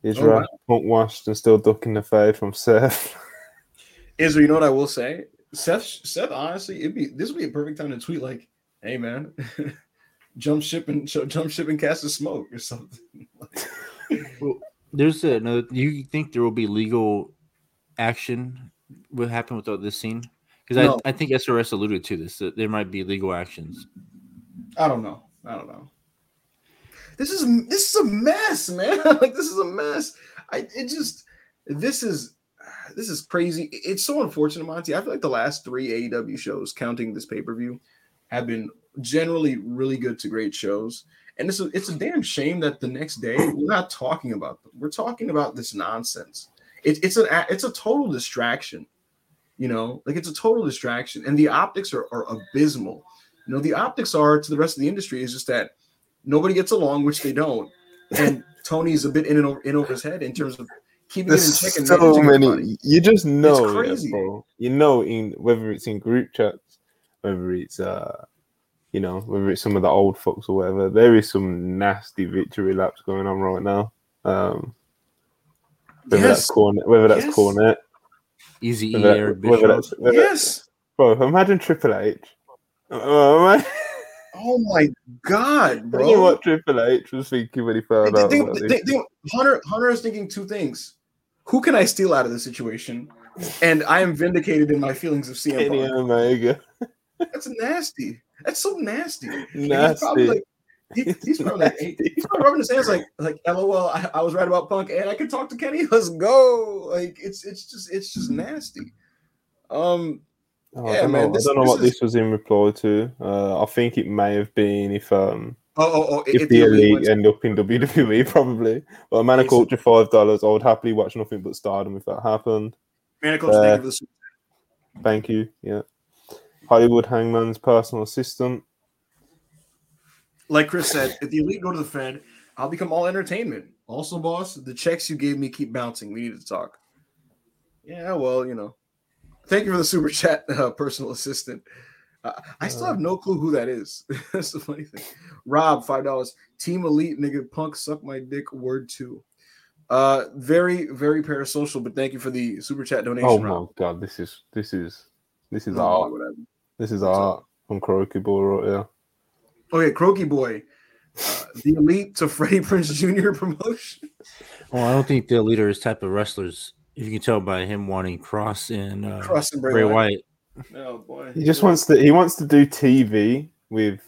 Israel, wow. Punk washed and still ducking the fade from Seth. Israel, you know what I will say? Seth, Seth, honestly, it'd be this would be a perfect time to tweet like, "Hey man, <laughs> jump ship and <laughs> jump ship and cast a smoke or something." <laughs> There's another. You think there will be legal action? What happened with this scene? Because No. I, I think SRS alluded to this that there might be legal actions. I don't know. I don't know. This is this is a mess, man. <laughs> like this is a mess. I it just this is this is crazy. It's so unfortunate, Monty. I feel like the last three AEW shows, counting this pay per view, have been generally really good to great shows. And it's a, it's a damn shame that the next day we're not talking about them. We're talking about this nonsense. It, it's a it's a total distraction. You know, like it's a total distraction, and the optics are, are abysmal. You know, the optics are to the rest of the industry is just that nobody gets along, which they don't, and <laughs> Tony's a bit in and over, in over his head in terms of keeping There's it in check and so many. everybody. You just know, yeah, crazy. bro. You know, in whether it's in group chats, whether it's uh, you know, whether it's some of the old folks or whatever. There is some nasty victory laps going on right now. Um, whether Yes. that's Cornette, whether that's Yes. Cornette, Easy whether, Eric that, whether that's whether, Yes. bro. Imagine Triple H. Uh, man, <laughs> Oh my god, imagine bro. what Triple H was thinking when he found out. think- about think- think- Hunter Hunter is thinking two things. Who can I steal out of this situation? And I am vindicated in my feelings of CM Kenny Punk. Omega, <laughs> That's nasty. That's so nasty. And He's probably like, he- he's <laughs> probably like, he's probably rubbing his hands like, like, lol, I, I was right about Punk, and I can talk to Kenny. Let's go. Like, it's it's just it's just nasty. Um, Oh, I Yeah, don't man, know, this- I don't know what is- this was in reply to. Uh, I think it may have been if um oh, oh, oh if, the elite end up in WWE <laughs> probably. But a man Yes. culture five dollars. I would happily watch nothing but Stardom if that happened. Uh, thank you for the Thank you. Yeah. Hollywood Hangman's personal assistant. like Chris said, if the elite go to the Fed, I'll become all entertainment. Also, boss, the checks you gave me keep bouncing. We need to talk. Yeah, well, you know. Thank you for the super <laughs> chat, uh, personal assistant. Uh, I still have no clue who that is. <laughs> That's the funny thing. Rob, five dollars. Team Elite, nigga, punk, suck my dick. Word two. Uh, very, very parasocial. But thank you for the super chat donation. Oh my Rob. god, this is this is this is Oh, art. whatever. This is art from Croaky Boy right here. Okay, Croaky boy, uh, the elite to <laughs> Freddie Prinze Jr. promotion. Well, I don't think the leader is type of wrestlers. If you can tell by him wanting Kross and uh, Kross and Bray Bray Wyatt. Wyatt. Oh boy, He just wants to he wants to do TV with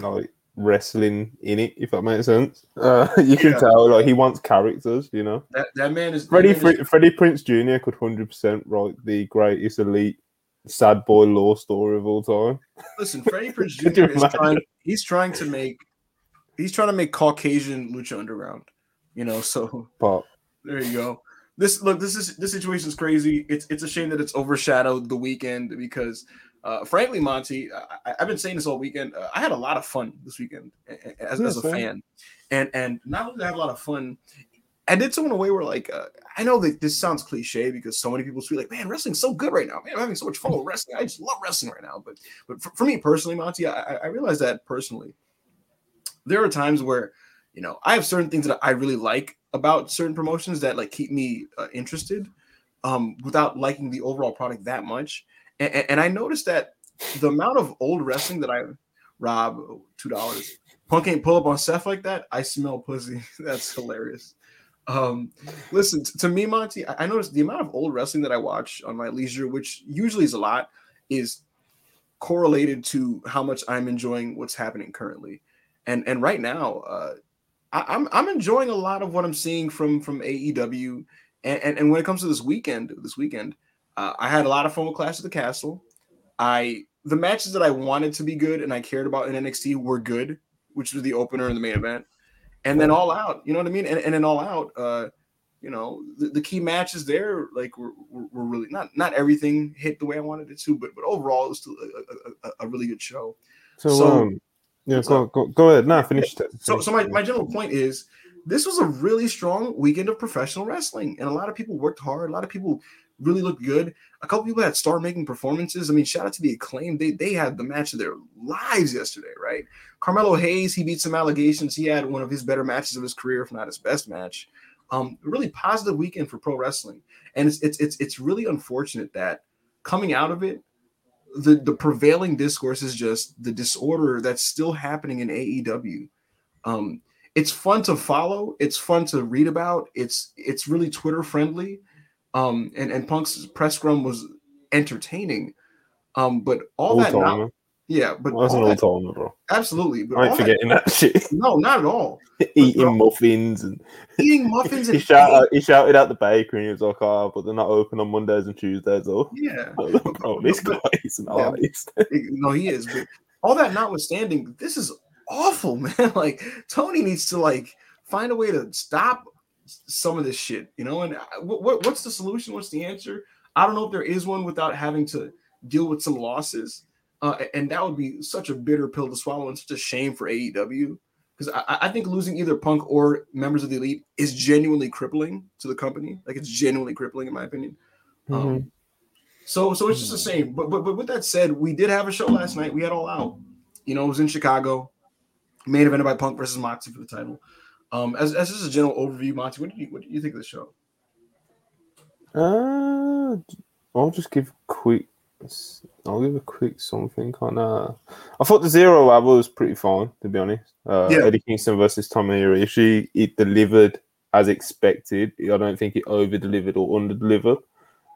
like wrestling in it, if that makes sense. Uh, <laughs> you can Yeah. tell like he wants characters, you know. that that man is Freddie that is- Fre- Freddie Prinze Jr. could hundred percent write the greatest elite sad boy law story of all time. Listen, Freddie Prinze Jr. is trying. He's trying to make. He's trying to make Caucasian lucha underground. You know, so But there you go. This look, this is this situation is crazy. It's it's a shame that it's overshadowed the weekend because, uh, frankly, Monty, I, I've been saying this all weekend. Uh, I had a lot of fun this weekend as, Yeah, as a fan, and and not only did I have a lot of fun, I did so in a way where like uh, I know that this sounds cliche because so many people feel like, man, wrestling's so good right now. Man, I'm having so much fun with wrestling. I just love wrestling right now. But but for, for me personally, Monty, I, I- realize that personally, there are times where you know I have certain things that I really like about certain promotions that like keep me uh, interested, um, without liking the overall product that much. And, and, I noticed that the amount of old wrestling that I rob two dollars. Punk ain't pull up on Seth like that. I smell pussy. <laughs> That's hilarious. Um, listen to me, Monty. I, noticed the amount of old wrestling that I watch on my leisure, which usually is a lot, is correlated to how much I'm enjoying what's happening currently. And and right now, uh, I, I'm I'm enjoying a lot of what I'm seeing from from AEW. And and, and when it comes to this weekend, this weekend, uh, I had a lot of fun with Clash of the Castle. I the matches that I wanted to be good and I cared about in NXT were good, which was the opener and the main event, and then all out. You know what I mean? And, and then all out. Uh, you know, the, the key matches there, like were, were, were really not not everything hit the way I wanted it to, but but overall it was still a, a, a, really good show. so, So- um, yeah, go, go, go ahead. Now finish it. So, so my, my general point is this was a really strong weekend of professional wrestling, and a lot of people worked hard. A lot of people really looked good. A couple people had star making performances. I mean, shout out to the acclaim. They they had the match of their lives yesterday, right? Carmelo Hayes, he beat some allegations. He had one of his better matches of his career, if not his best match. Um, really positive weekend for pro wrestling, and it's it's it's it's really unfortunate that coming out of it, the the prevailing discourse is just the disorder that's still happening in AEW. Um, it's fun to follow. It's fun to read about. It's it's really Twitter friendly. Um, and and Punk's press scrum was entertaining. Um, but all All that time, not. Yeah, but That was an old bro. absolutely. But I ain't all that- forgetting that <laughs> shit. no, not at all. <laughs> Eating muffins and Eating <laughs> muffins he and shouted, he shouted out the bakery and he was like, "Oh, but they're not open on Mondays and Tuesdays." Oh, yeah. bro, this guy is an Yeah. artist. No, he is. But all that notwithstanding, this is awful, man. Like Tony needs to like find a way to stop some of this shit, you know. And what, what what's the solution? What's the answer? I don't know if there is one without having to deal with some losses, uh, and that would be such a bitter pill to swallow and such a shame for AEW. Because I, I think losing either Punk or members of the Elite is genuinely crippling to the company. Like it's genuinely crippling, in my opinion. Um, so so it's just the same. But, but but with that said, we did have a show last night. We had all out. You know, it was in Chicago. Main evented by Punk versus Moxie for the title. Um, as, as just a general overview, Monty, what did you what do you think of the show? Uh, I'll just give quick. I'll give a quick something on. Uh, I thought the zero hour was pretty fine, to be honest. Uh, Yeah. Eddie Kingston versus Tomohiro Ishii, it delivered as expected. I don't think it over delivered or under delivered.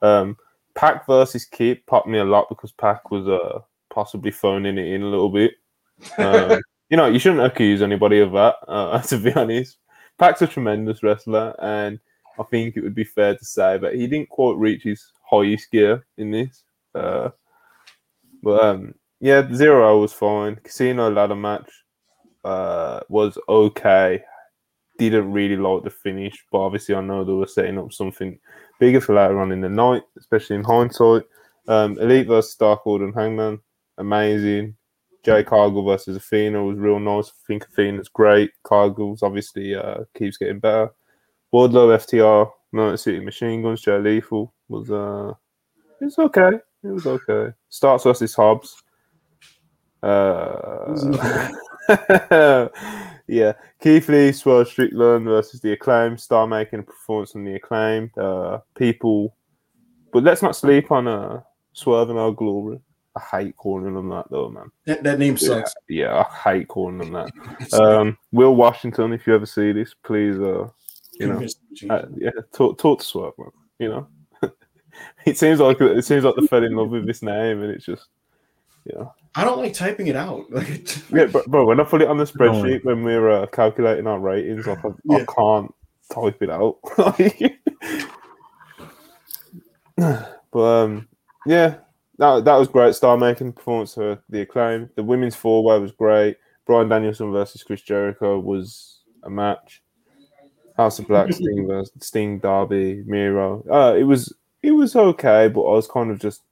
Um, Pac versus Kip popped me a lot because Pac was uh possibly phoning it in a little bit. <laughs> Um, you know, you shouldn't accuse anybody of that. Uh, <laughs> to be honest, Pac's a tremendous wrestler, and I think it would be fair to say that he didn't quite reach his highest gear in this. Uh, but um, yeah, zero was fine. Casino ladder match uh, was okay. Didn't really like the finish, but obviously I know they were setting up something bigger for later on in the night, especially in hindsight. Um, Elite versus Dark Order and Hangman, amazing. Jade Cargill versus Athena was real nice. I think Athena's great. Cargill's obviously uh, keeps getting better. Wardlow, FTR, Motor City Machine Guns, Jay Lethal was uh, it was okay. It was okay. Starks versus Hobbs. Uh, <laughs> yeah, Keith Lee, Swerve Strickland versus the Acclaim. Star making a performance on the Acclaimed. Uh, people, but let's not sleep on uh, Swerve in Our Glory. I hate calling them that though, man. That, that name Yeah, sucks. yeah, I hate calling them that. Um, Will Washington, if you ever see this, please, uh, you know, uh, yeah, talk talk to Swerve, man. You know, <laughs> it seems like it seems like they fell in love with this name, and it's just, you know, I don't like typing it out. <laughs> Like, it- yeah, bro, bro when I put it on the spreadsheet when we're uh, calculating our ratings, like I, I can't type it out. <laughs> but um, yeah, that that was great. Star making performance for the acclaim. The women's four way was great. Bryan Danielson versus Chris Jericho was a match. House of Black, <laughs> Sting versus Sting, Darby, Miro. Uh, it was it was okay, but I was kind of just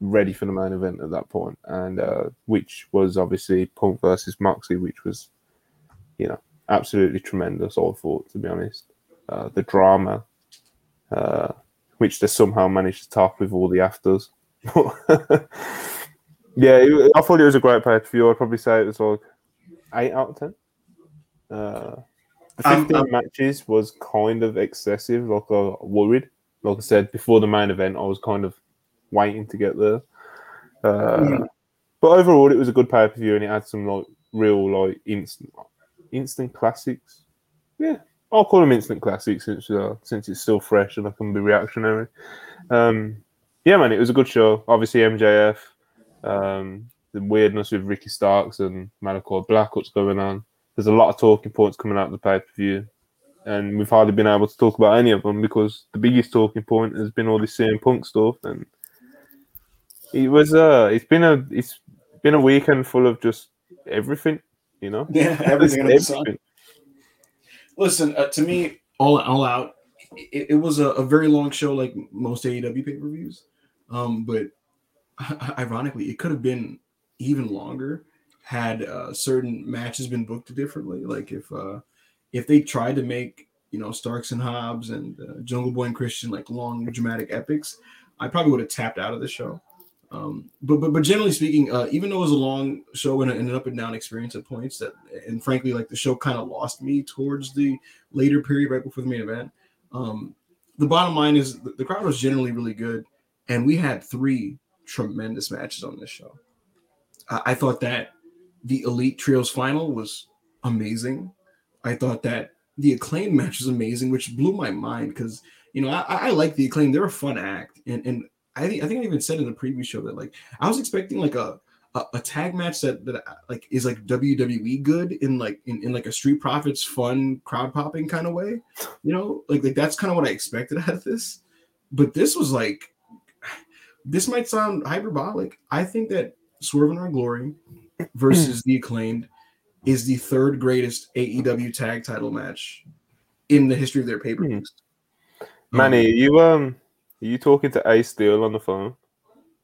ready for the main event at that point, and uh, which was obviously Punk versus Moxley, which was, you know, absolutely tremendous. I thought, to be honest, uh, the drama, uh, which they somehow managed to top with all the afters. <laughs> yeah, it, I thought it was a great pay per view. I'd probably say it was like eight out of ten. Uh, the Um, 15 um, matches was kind of excessive. Like I worried. Like I said before the main event, I was kind of waiting to get there. Uh, Mm. But overall, it was a good pay per view, and it had some like real like instant instant classics. Yeah, I'll call them instant classics since uh, since it's still fresh and I can be reactionary. Um, yeah, man, it was a good show. Obviously, MJF, um, the weirdness with Ricky Starks and Malachi Black, what's going on. There's a lot of talking points coming out of the pay per view, and we've hardly been able to talk about any of them because the biggest talking point has been all this CM Punk stuff, and it was uh, it's been a it's been a weekend full of just everything, you know. yeah, <laughs> everything sun. Listen, uh, to me, all all out, it, it was a, a very long show, like most AEW pay per views. Um, but <laughs> ironically, it could have been even longer had uh, certain matches been booked differently. Like if uh, if they tried to make you know Starks and Hobbs and uh, Jungle Boy and Christian like long dramatic epics, I probably would have tapped out of the show. Um, but but but generally speaking, uh, even though it was a long show and an up and down experience at points, that and frankly, like the show kind of lost me towards the later period right before the main event. Um, the bottom line is the, the crowd was generally really good, and we had three tremendous matches on this show. I, I thought that the Elite Trios final was amazing. I thought that the acclaim match was amazing, which blew my mind because you know I, I like the acclaim; they're a fun act, and and I think I think I even said in the previous show that like I was expecting like a a, a tag match that that like is like WWE good in like in, in like a Street Profits fun crowd popping kind of way, you know, like like that's kind of what I expected out of this. But this was like, this might sound hyperbolic. I think that Swerve in Our Glory versus the acclaimed is the third greatest AEW tag title match in the history of their pay per views. Manny, you um, are you talking to Ace Steel on the phone?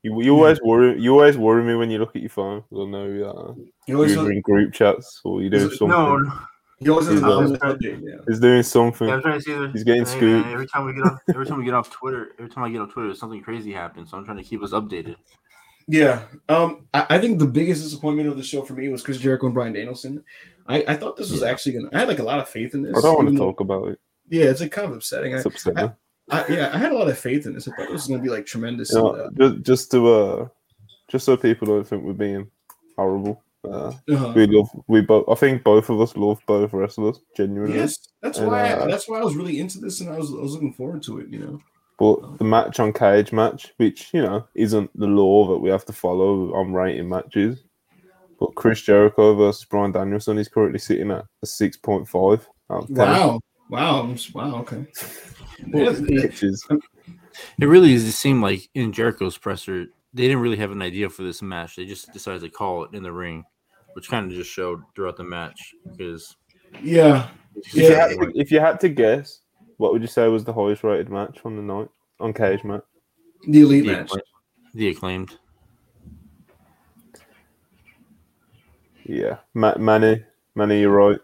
You, you always worry. You always worry me when you look at your phone. I know uh, You always you're in group chats or you do doing Is it- something. No, you always He's, have uh, yeah. He's doing something. yeah, I'm trying to see. The, He's getting Hey, scooped. man, every time we get off, every time we get off Twitter, every time I get on Twitter, something crazy happens. So I'm trying to keep us updated. Yeah, um, I, I think the biggest disappointment of the show for me was Chris Jericho and Bryan Danielson. I, I thought this was Yeah. actually gonna. I had like a lot of faith in this. I don't want to though- talk about it. Yeah, it's like kind of upsetting. I, upsetting. I, yeah, I had a lot of faith in this. I thought this was gonna be like tremendous. You know, and, just, just to uh, just so people don't think we're being horrible. Uh, uh, uh, we love we both. I think both of us love both wrestlers genuinely. yes, that's And, why. uh, that's why I was really into this, and I was I was looking forward to it. You know. But the match on cage match, which you know isn't the law that we have to follow on rating matches, but Chris Jericho versus Bryan Danielson is currently sitting at a six point five. Wow. Wow. Wow. Okay. Yeah, which is It really is- it seemed like in Jericho's presser, they didn't really have an idea for this match. They just decided to call it in the ring, which kind of just showed throughout the match because yeah. if, you Yeah. had to, if you had to guess, what would you say was the highest rated match on the night on cage match? The elite the, match. accla- the acclaimed. Yeah, Ma- Manny, Manny, you're right.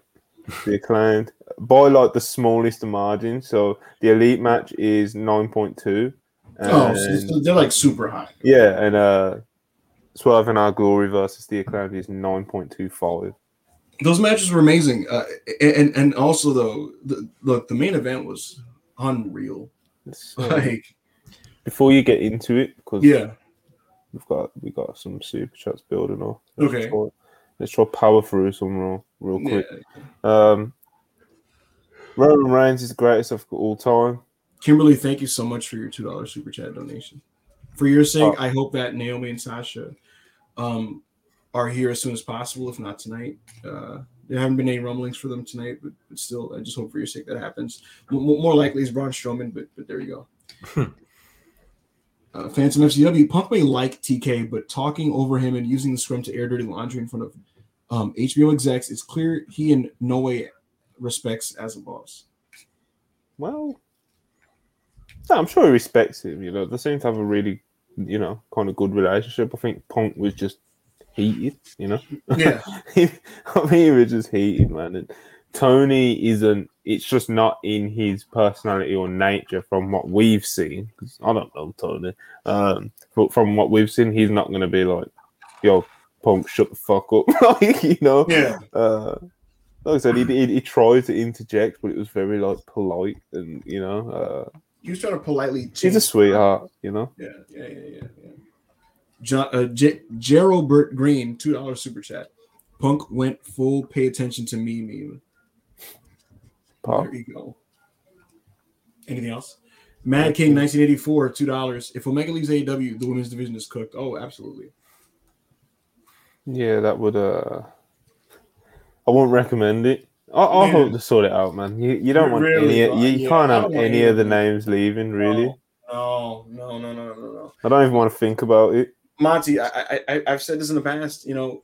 The acclaimed by like the smallest margin. So the elite match is nine point two. Oh, so, they're like super high. Yeah, and uh Swerve in Our Glory versus the Acclaimed is 9.25. Those matches were amazing, uh, and and also though, the, look, the main event was unreal. <laughs> So, Like, before you get into it, because yeah, we've got we got some super chats building up. Okay. Try, let's try power through some real, real yeah. quick. Um Roman Reigns is the greatest of all time. Kimberly, thank you so much for your two dollars super chat donation. For your sake, Oh. I hope that Naomi and Sasha um, are here as soon as possible, if not tonight. Uh, there haven't been any rumblings for them tonight, but, but still, I just hope for your sake that happens. M- m- more likely is Braun Strowman, but but there you go. uh, Phantom FCW, Punk may like TK, but talking over him and using the scrum to air dirty laundry in front of um, HBO execs, it's clear he in no way respects as a boss. Well, no, I'm sure he respects him. You know, they seem to have a really, you know, kind of good relationship. I think Punk was just heated. You know, Yeah, <laughs> I mean, he was just heated, man. And Tony isn't. It's just not in his personality or nature from what we've seen. 'cause I don't know Tony, um, but from what we've seen, he's not going to be like, "Yo, Punk, shut the fuck up," <laughs> like you know. yeah. Uh, like I said, he, he, he tried to interject, but it was very like polite, and you know, uh, He was trying to politely. she's a sweetheart, you know. Yeah, yeah, yeah, yeah, yeah. John, uh, J- Gerald Green, two dollars super chat. Punk went full pay attention to me meme. Pop. There you go. Anything else? Mad King 1984, two dollars. If Omega leaves AEW, the women's division is cooked. Oh, absolutely. Yeah, that would. uh I won't recommend it. I, I Yeah. hope to sort it out, man. You, you don't want Really, any. bro. You, Yeah, can't have any of the names leaving. Really, No, no, no, no, no, no. I don't even want to think about it. Monty, I, I, I, I've said this in the past. You know,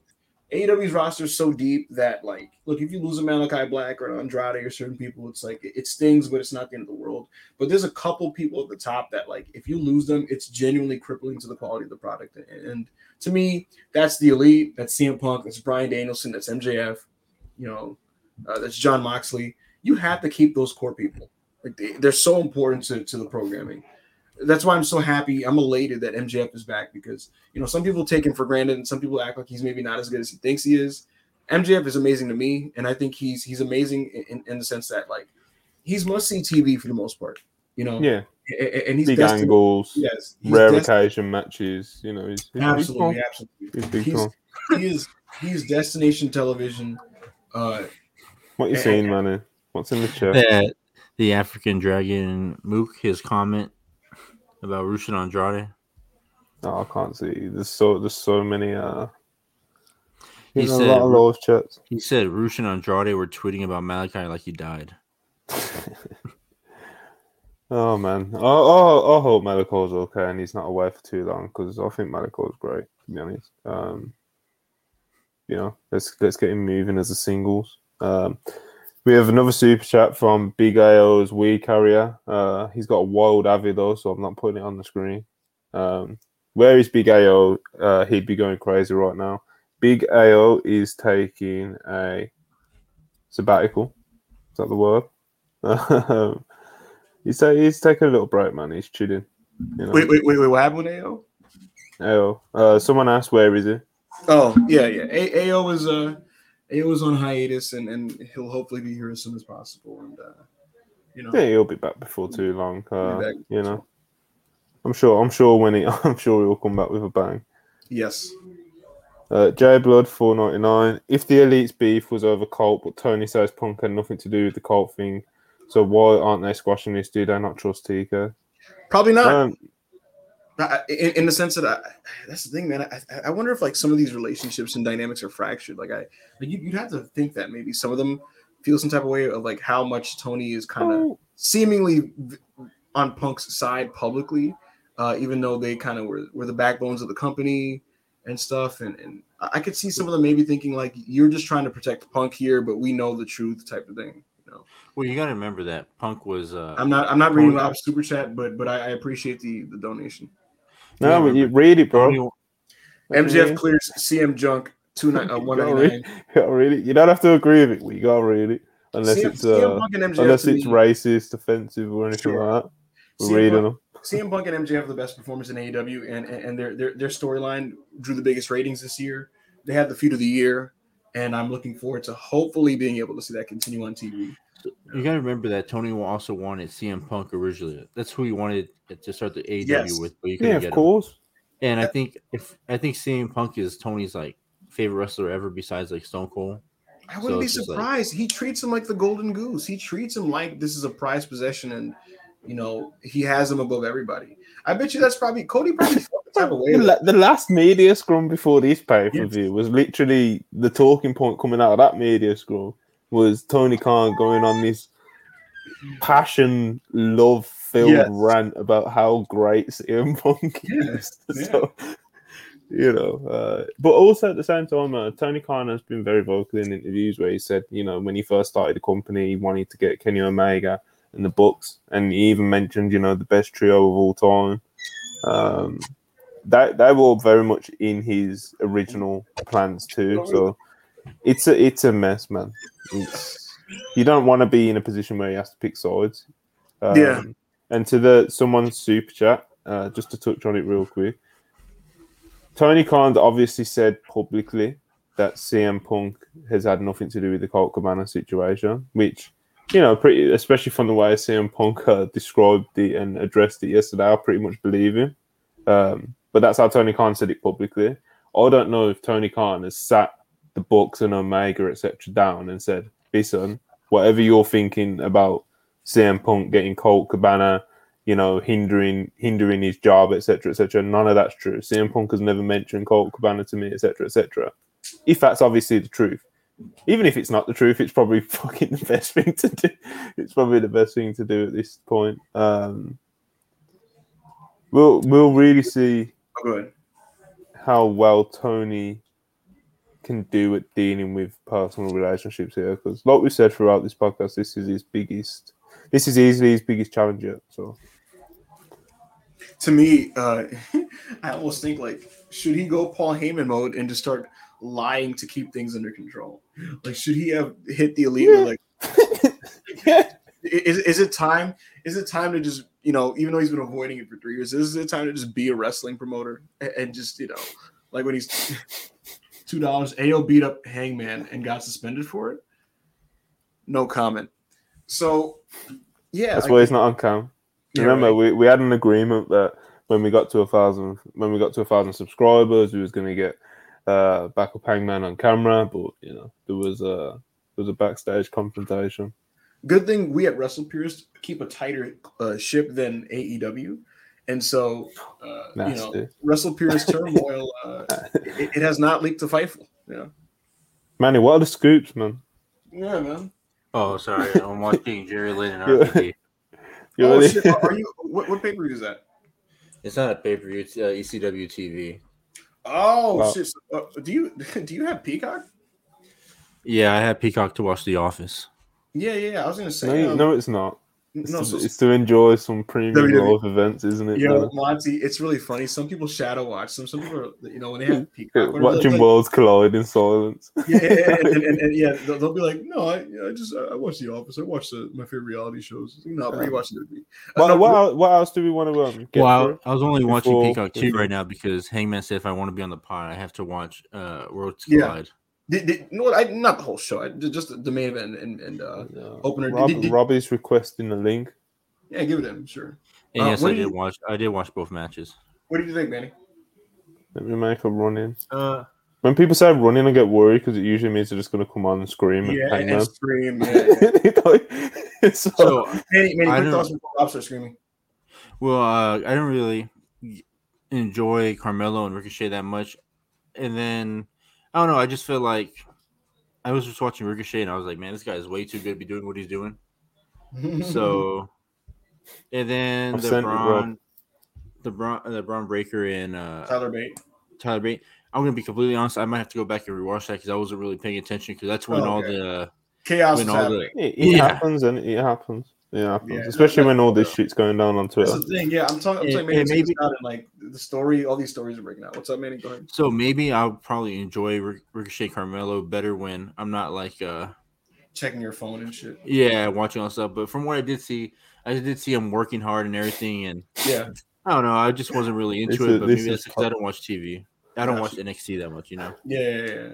AEW's roster is so deep that, like, look, if you lose a Malachi Black or an Andrade or certain people, it's like it, it stings, but it's not the end of the world. But there's a couple people at the top that, like, if you lose them, it's genuinely crippling to the quality of the product. And, and to me, that's the elite. That's CM Punk. That's Bryan Danielson. That's MJF. You know, uh, that's Jon Moxley. You have to keep those core people. Like they, they're so important to, to the programming. That's why I'm so happy. I'm elated that MJF is back because you know some people take him for granted and some people act like he's maybe not as good as he thinks he is. MJF is amazing to me, and I think he's he's amazing in, in the sense that like he's must see TV for the most part. You know, Yeah, A- a- and he's big destined- angles, Yes, rare occasion matches. You know, he's, he's absolutely, absolutely. He's He's- time. He is he destination television. Uh, What you seeing, man? What's in the chat? That the African Dragon Mook, his comment about Rushin Andrade. No, I can't see. There's so there's so many uh He Getting a said, lot of chats. he said and Andrade were tweeting about Malachi like he died. <laughs> Oh man, I, I, I hope Malachi's okay and he's not away for too long because I think Malachi's great. To be honest, um, you know, let's let's get him moving as a singles. Um, we have another super chat from Big AO's weed carrier. Uh, he's got a wild avid though, so I'm not putting it on the screen. Um, where is Big AO? Uh, he'd be going crazy right now. Big AO is taking a sabbatical. Is that the word? <laughs> He's, ta- he's taking a little break, man. He's chilling. You know? Wait, wait, wait, wait. What happened with AO? AO. Uh, someone asked where is he? Oh, yeah, yeah. A- AO is uh, AO is on hiatus, and and he'll hopefully be here as soon as possible. And uh, you know, Yeah, he'll be back before too long. Uh, you know, I'm sure. I'm sure when he, <laughs> I'm sure he'll come back with a bang. yes, Uh, J Blood 499. If the Elite's beef was over Colt, but Tony says Punk had nothing to do with the Colt thing, so why aren't they squashing this? Do they not trust TK? probably not. Um, in, in the sense that I, that's the thing, man. I, I wonder if like some of these relationships and dynamics are fractured. Like I, like you, you'd have to think that maybe some of them feel some type of way of like how much Tony is kind of oh, seemingly on Punk's side publicly, uh, even though they kind of were, were the backbones of the company and stuff. And, and I I could see some of them maybe thinking like you're just trying to protect Punk here, but we know the truth type of thing. You know, Well, you got to remember that Punk was. Uh, I'm not I'm not reading Tony- Rob's super chat, but but I, I appreciate the the donation. No, Yeah, but you read it, bro. Tony- MJF clears CM Junk two nine uh, <laughs> one ninety nine. You gotta read it. You don't have to agree with it, We you gotta read it. Unless CM, it's uh, Punk and MJF unless it's me- racist, offensive, or anything Sure. like that. We're CM reading Punk- them. CM Punk and MJF have the best performance in AEW, and and, and their their, their storyline drew the biggest ratings this year. They had the feud of the year, and I'm looking forward to hopefully being able to see that continue on TV. You got to remember that Tony also wanted CM Punk originally. That's who he wanted to start the AEW Yes. with, but you couldn't Yeah, get of him. course. And I think if I think CM Punk is Tony's like favorite wrestler ever besides like Stone Cold. I wouldn't So be it's just like- surprised. he treats him like the golden goose. He treats him like this is a prized possession, and you know he has him above everybody. I bet you that's probably Cody probably felt the type of way. <laughs> The, the last media scrum before this pay per view was literally the talking point coming out of that media scrum was Tony Khan going on this passion, love filled Yes. rant about how great CM Punk Yes, <laughs> is. yeah. You know, uh, but also at the same time, uh, Tony Khan has been very vocal in interviews where he said, you know, when he first started the company, he wanted to get Kenny Omega in the books, and he even mentioned, you know, the best trio of all time. Um, that they were very much in his original plans too. So it's a it's a mess, man. It's, you don't want to be in a position where he has to pick sides. Um, Yeah. And to the someone's super chat, uh, just to touch on it real quick. Tony Khan obviously said publicly that CM Punk has had nothing to do with the Colt Cabana situation, which you know, pretty especially from the way CM Punk uh, described it and addressed it yesterday, I pretty much believe him. Um, but that's how Tony Khan said it publicly. I don't know if Tony Khan has sat the Bucks and Omega etc. down and said, "Listen, whatever you're thinking about CM Punk getting Colt Cabana, you know, hindering hindering his job, etc., etc. None of that's true. CM Punk has never mentioned Colt Cabana to me, etc., etc. If that's obviously the truth, even if it's not the truth, it's probably <laughs> fucking the best thing to do. It's probably the best thing to do at this point. Um, we'll we'll really see Oh, how well Tony can do at dealing with personal relationships here. Because, like we said throughout this podcast, this is his biggest. This is easily his biggest challenge yet. So, to me, uh, <laughs> I almost think like, should he go Paul Heyman mode and just start lying to keep things under control? Like, should he have hit the elite? with, like, <laughs> yeah, is, is it time? Is it time to just you know, even though he's been avoiding it for three years, is it time to just be a wrestling promoter and, and just you know, like when he's two dollars, AO beat up Hangman and got suspended for it? No comment. So, yeah, that's I- why he's not on cam. yeah, Remember, right. we, we had an agreement that when we got to a thousand, when we got to a thousand subscribers, we was going to get uh, back backup Hangman on camera. But you know, there was a there was a backstage confrontation. good thing we at WrestlePurists keep a tighter uh, ship than AEW, and so uh, you know WrestlePurists <laughs> turmoil uh, it, it has not leaked to Fightful. Yeah, Manny, what are the scoops, man? Yeah, man. Oh, sorry. <laughs> I'm watching Jerry Lynn and Yeah. RVD. You oh, shit. Are are you? <laughs> What, what pay per view is that? It's not a pay per view. It's uh, ECW TV. Oh Wow. shit! So, uh, do you do you have Peacock? Yeah, I have Peacock to watch The Office. Yeah, yeah. yeah. I was gonna say. you- um, no, it's not. It's, no, to, so, it's to enjoy some premium WWE. live events, isn't it? you know. Monty, it's really funny. Some people shadow watch. Some some people, are, you know, when they have Peacock, whatever, Watching like- worlds collide in silence. yeah, yeah, yeah, and, and, and, <laughs> and, yeah, they'll, they'll be like, no, I, I just I watch The Office. I watch the, my favorite reality shows. No, but you watch WWE. Uh, What, no, what, what else do we want to um, get Well. I, I was only watching before- Peacock 2 right now because Hangman said if I want to be on the pod, I have to watch uh, Worlds Yeah. Collide. Did, did, you know what? I, not the whole show. I, just the main event and, and uh, Yeah. opener. Rob, did- did- Robbie's requesting the link. yeah, give it to him. Sure. And Uh, yes, I do did you- watch. I did watch both matches. What did you think, Manny? Let me make a run in. Uh, When people say running, I get worried because it usually means they're just going to come on and scream and Yeah, hang and, man. and scream. <laughs> Yeah, yeah. so, so Manny, Manny, I quick thoughts before Rob starts screaming. Well, uh, I didn't really enjoy Carmelo and Ricochet that much, and then I don't know. I just feel like I was just watching Ricochet, and I was like, man, this guy is way too good to be doing what he's doing. So, <laughs> and then I've the sent. Bron, the Bron, the Bron Breakker and uh, Tyler Bate. Tyler Bate. I'm gonna be completely honest. I might have to go back and rewatch that because I wasn't really paying attention. Because that's when Oh, all the Chaos when is all happening. the it, it Yeah. happens and it happens. It happens. Yeah, Especially when all this yeah. shit's going down on Twitter. That's the thing. Yeah, I'm talking. I'm Yeah, saying, yeah, maybe- this out and like the story. All these stories are breaking out. What's up, Manny? Go ahead. so maybe I'll probably enjoy Ricochet Carmelo better when I'm not like uh Checking your phone and shit. yeah watching all stuff. But from what I did see, I did see him working hard and everything, and Yeah. I don't know. I just wasn't really into This it. is- But maybe that's because I don't watch TV. I don't watch NXT that much, you know. Yeah, yeah, yeah.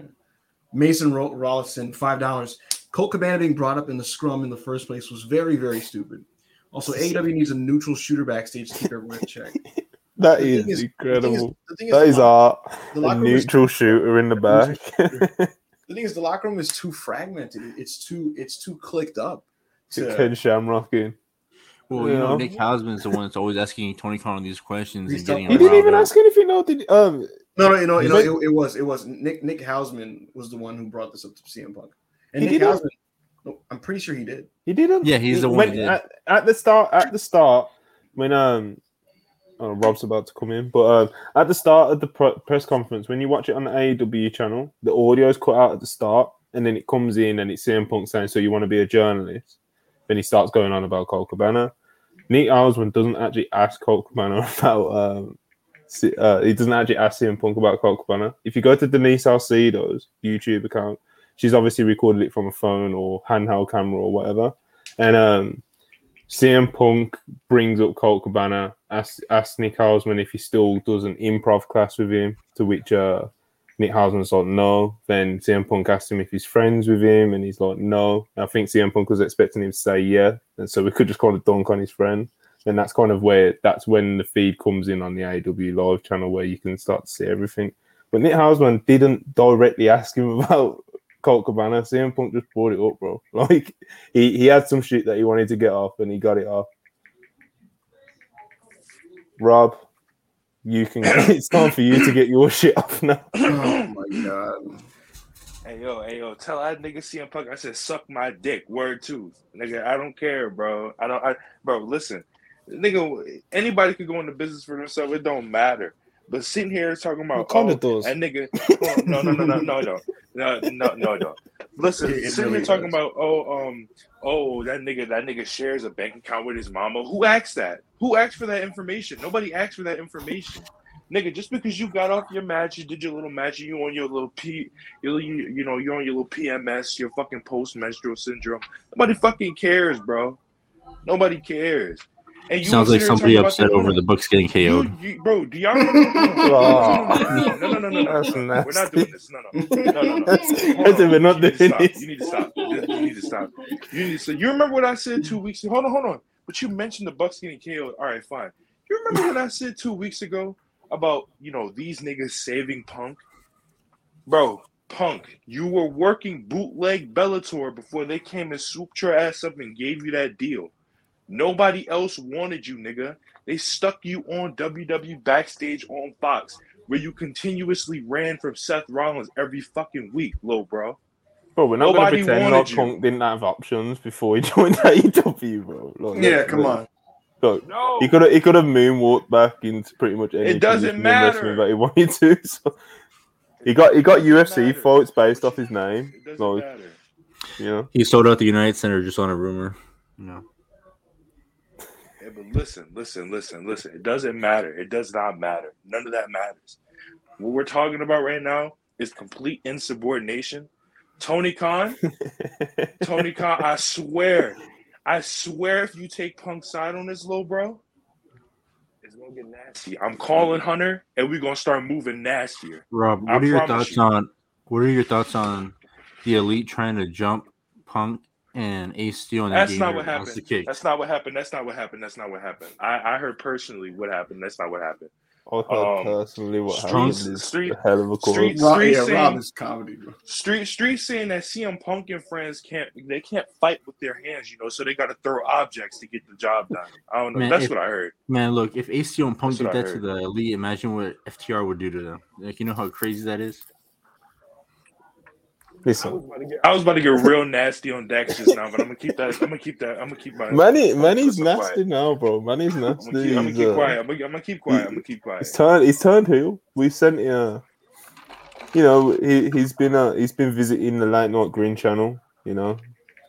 Mason Ro- Rollison, five dollars. Colt Cabana being brought up in the scrum in the first place was very, very stupid. Also, AEW needs a neutral shooter backstage to keep everyone in check. <laughs> That The is is- incredible. The thing is, that the is lock- art. A locker room is- neutral shooter in the back. <laughs> the thing is, the locker room is too fragmented. It's too, it's too clicked up. To, Ken Shamrock in. Well, you know, Yeah. Nick Hausman's the one that's always asking Tony Khan these questions He's and getting tough. He didn't riled even up. ask anything. No, did um? no, no, you know, you know, Is it- it, it was, it was Nick Nick Hausman was the one who brought this up to CM Punk, and He Nick didn't? I'm pretty sure he did. He didn't. Yeah, he's He- the one when- who did. At, at the start. At the start, when um, oh, Rob's about to come in, but um, at the start of the pre- press conference, when you watch it on the AEW channel, the audio is cut out at the start, and then it comes in, and it's CM Punk saying, "So you want to be a journalist?" Then he starts going on about Colt Cabana. Nick Hausman doesn't actually ask Colt Cabana <laughs> about um. Uh, he doesn't actually ask CM Punk about Colt Cabana. If you go to Denise Salcedo's YouTube account, she's obviously recorded it from a phone or handheld camera or whatever. And um, CM Punk brings up Colt Cabana, asks, asks Nick Hausman if he still does an improv class with him, to which uh, Nick Hausman's like, no. Then CM Punk asks him if he's friends with him, and he's like, no. And I think CM Punk was expecting him to say yeah, and so we could just kind of dunk on his friend. And that's kind of where that's when the feed comes in on the AEW live channel where you can start to see everything. But Nick Hausman didn't directly ask him <laughs> about Colt Cabana. CM Punk just brought it up, bro. <laughs> Like he, he had some shit that he wanted to get off and he got it off. Rob, you can it's time for you to get your shit off now. <coughs> Oh my god. Hey yo, hey yo, tell that nigga CM Punk I said suck my dick. Word two. Nigga, I don't care, bro. I don't I bro, listen. Nigga, anybody could go into business for themselves, it don't matter. But sitting here talking about What kind oh, of that nigga oh, no no no no no no. No no no no. Listen It sitting really here talking does. about oh um oh that nigga that nigga shares a bank account with his mama. Who asked that? Who asked for that information? Nobody asked for that information. Nigga just because you got off your match you did your little match you on your little p you, you, you know you're on your little pms your fucking post menstrual syndrome nobody fucking cares bro. Nobody cares and you Sounds like somebody upset the- over the Bucks getting KO'd. you, bro, do y'all remember? Oh. no, no, no, no, no, no, That's no, no. We're not doing this. No, no, no, no, no. That's- that's on. we're not You need doing this. You need to stop. You need to stop. You need to stop. You remember what I said two weeks ago? Hold on, hold on. But you mentioned the Bucks getting KO'd. All right, fine. You remember what I said two weeks ago about you know these niggas saving Punk, bro? Punk, you were working bootleg Bellator before they came and swooped your ass up and gave you that deal. Nobody else wanted you, nigga. They stuck you on WWE backstage on Fox, where you continuously ran from Seth Rollins every fucking week, low bro. Bro, we're not Nobody going to pretend wanted like you. Punk didn't have options before he <laughs> joined AEW, bro. Like, Yeah, let's- come on. Look, No, he could have he could have moonwalked back into pretty much any doesn't position in matter. that he <laughs> wanted to. So he got he got UFC matter. fights based off his name. It doesn't Like, matter. you know, He sold out the United Center just on a rumor. You know. But listen, listen, listen, listen. It doesn't matter. It does not matter. None of that matters. What we're talking about right now is complete insubordination. Tony Khan, <laughs> Tony Khan, I swear, I swear if you take Punk's side on this, little bro, it's gonna get nasty. I'm calling Hunter, and we're gonna start moving nastier. Rob, I what are your thoughts you. on what are your thoughts on the elite trying to jump Punk and Ace Steel and That's not what happened. the kick? That's not what happened. That's not what happened. That's not what happened. I, I heard personally what happened. That's not what happened. I heard Um, personally what Strong- happened is street- a hell of a call. street- Rob, Street yeah, saying- Rob is comedy, bro. Street Street saying that CM Punk and friends can't they can't fight with their hands, you know, so they got to throw objects to get the job done. I don't know. Man, That's if- what I heard. Man, look, if Ace Steel and Punk That's did that to the elite, imagine what FTR would do to them. Like, you know how crazy that is. Listen, I was about to get real nasty on Dax just now, but I'm gonna keep that. I'm gonna keep that. I'm gonna keep my. money. I'm Manny's nasty quiet. now, bro. Manny's I'm nasty. gonna keep, I'm gonna keep uh, quiet. I'm gonna, I'm gonna keep quiet. I'm gonna keep quiet. He's turned. He's turned heel. We sent uh, you know, he he's been uh, he's been visiting the Light Not Green channel. You know,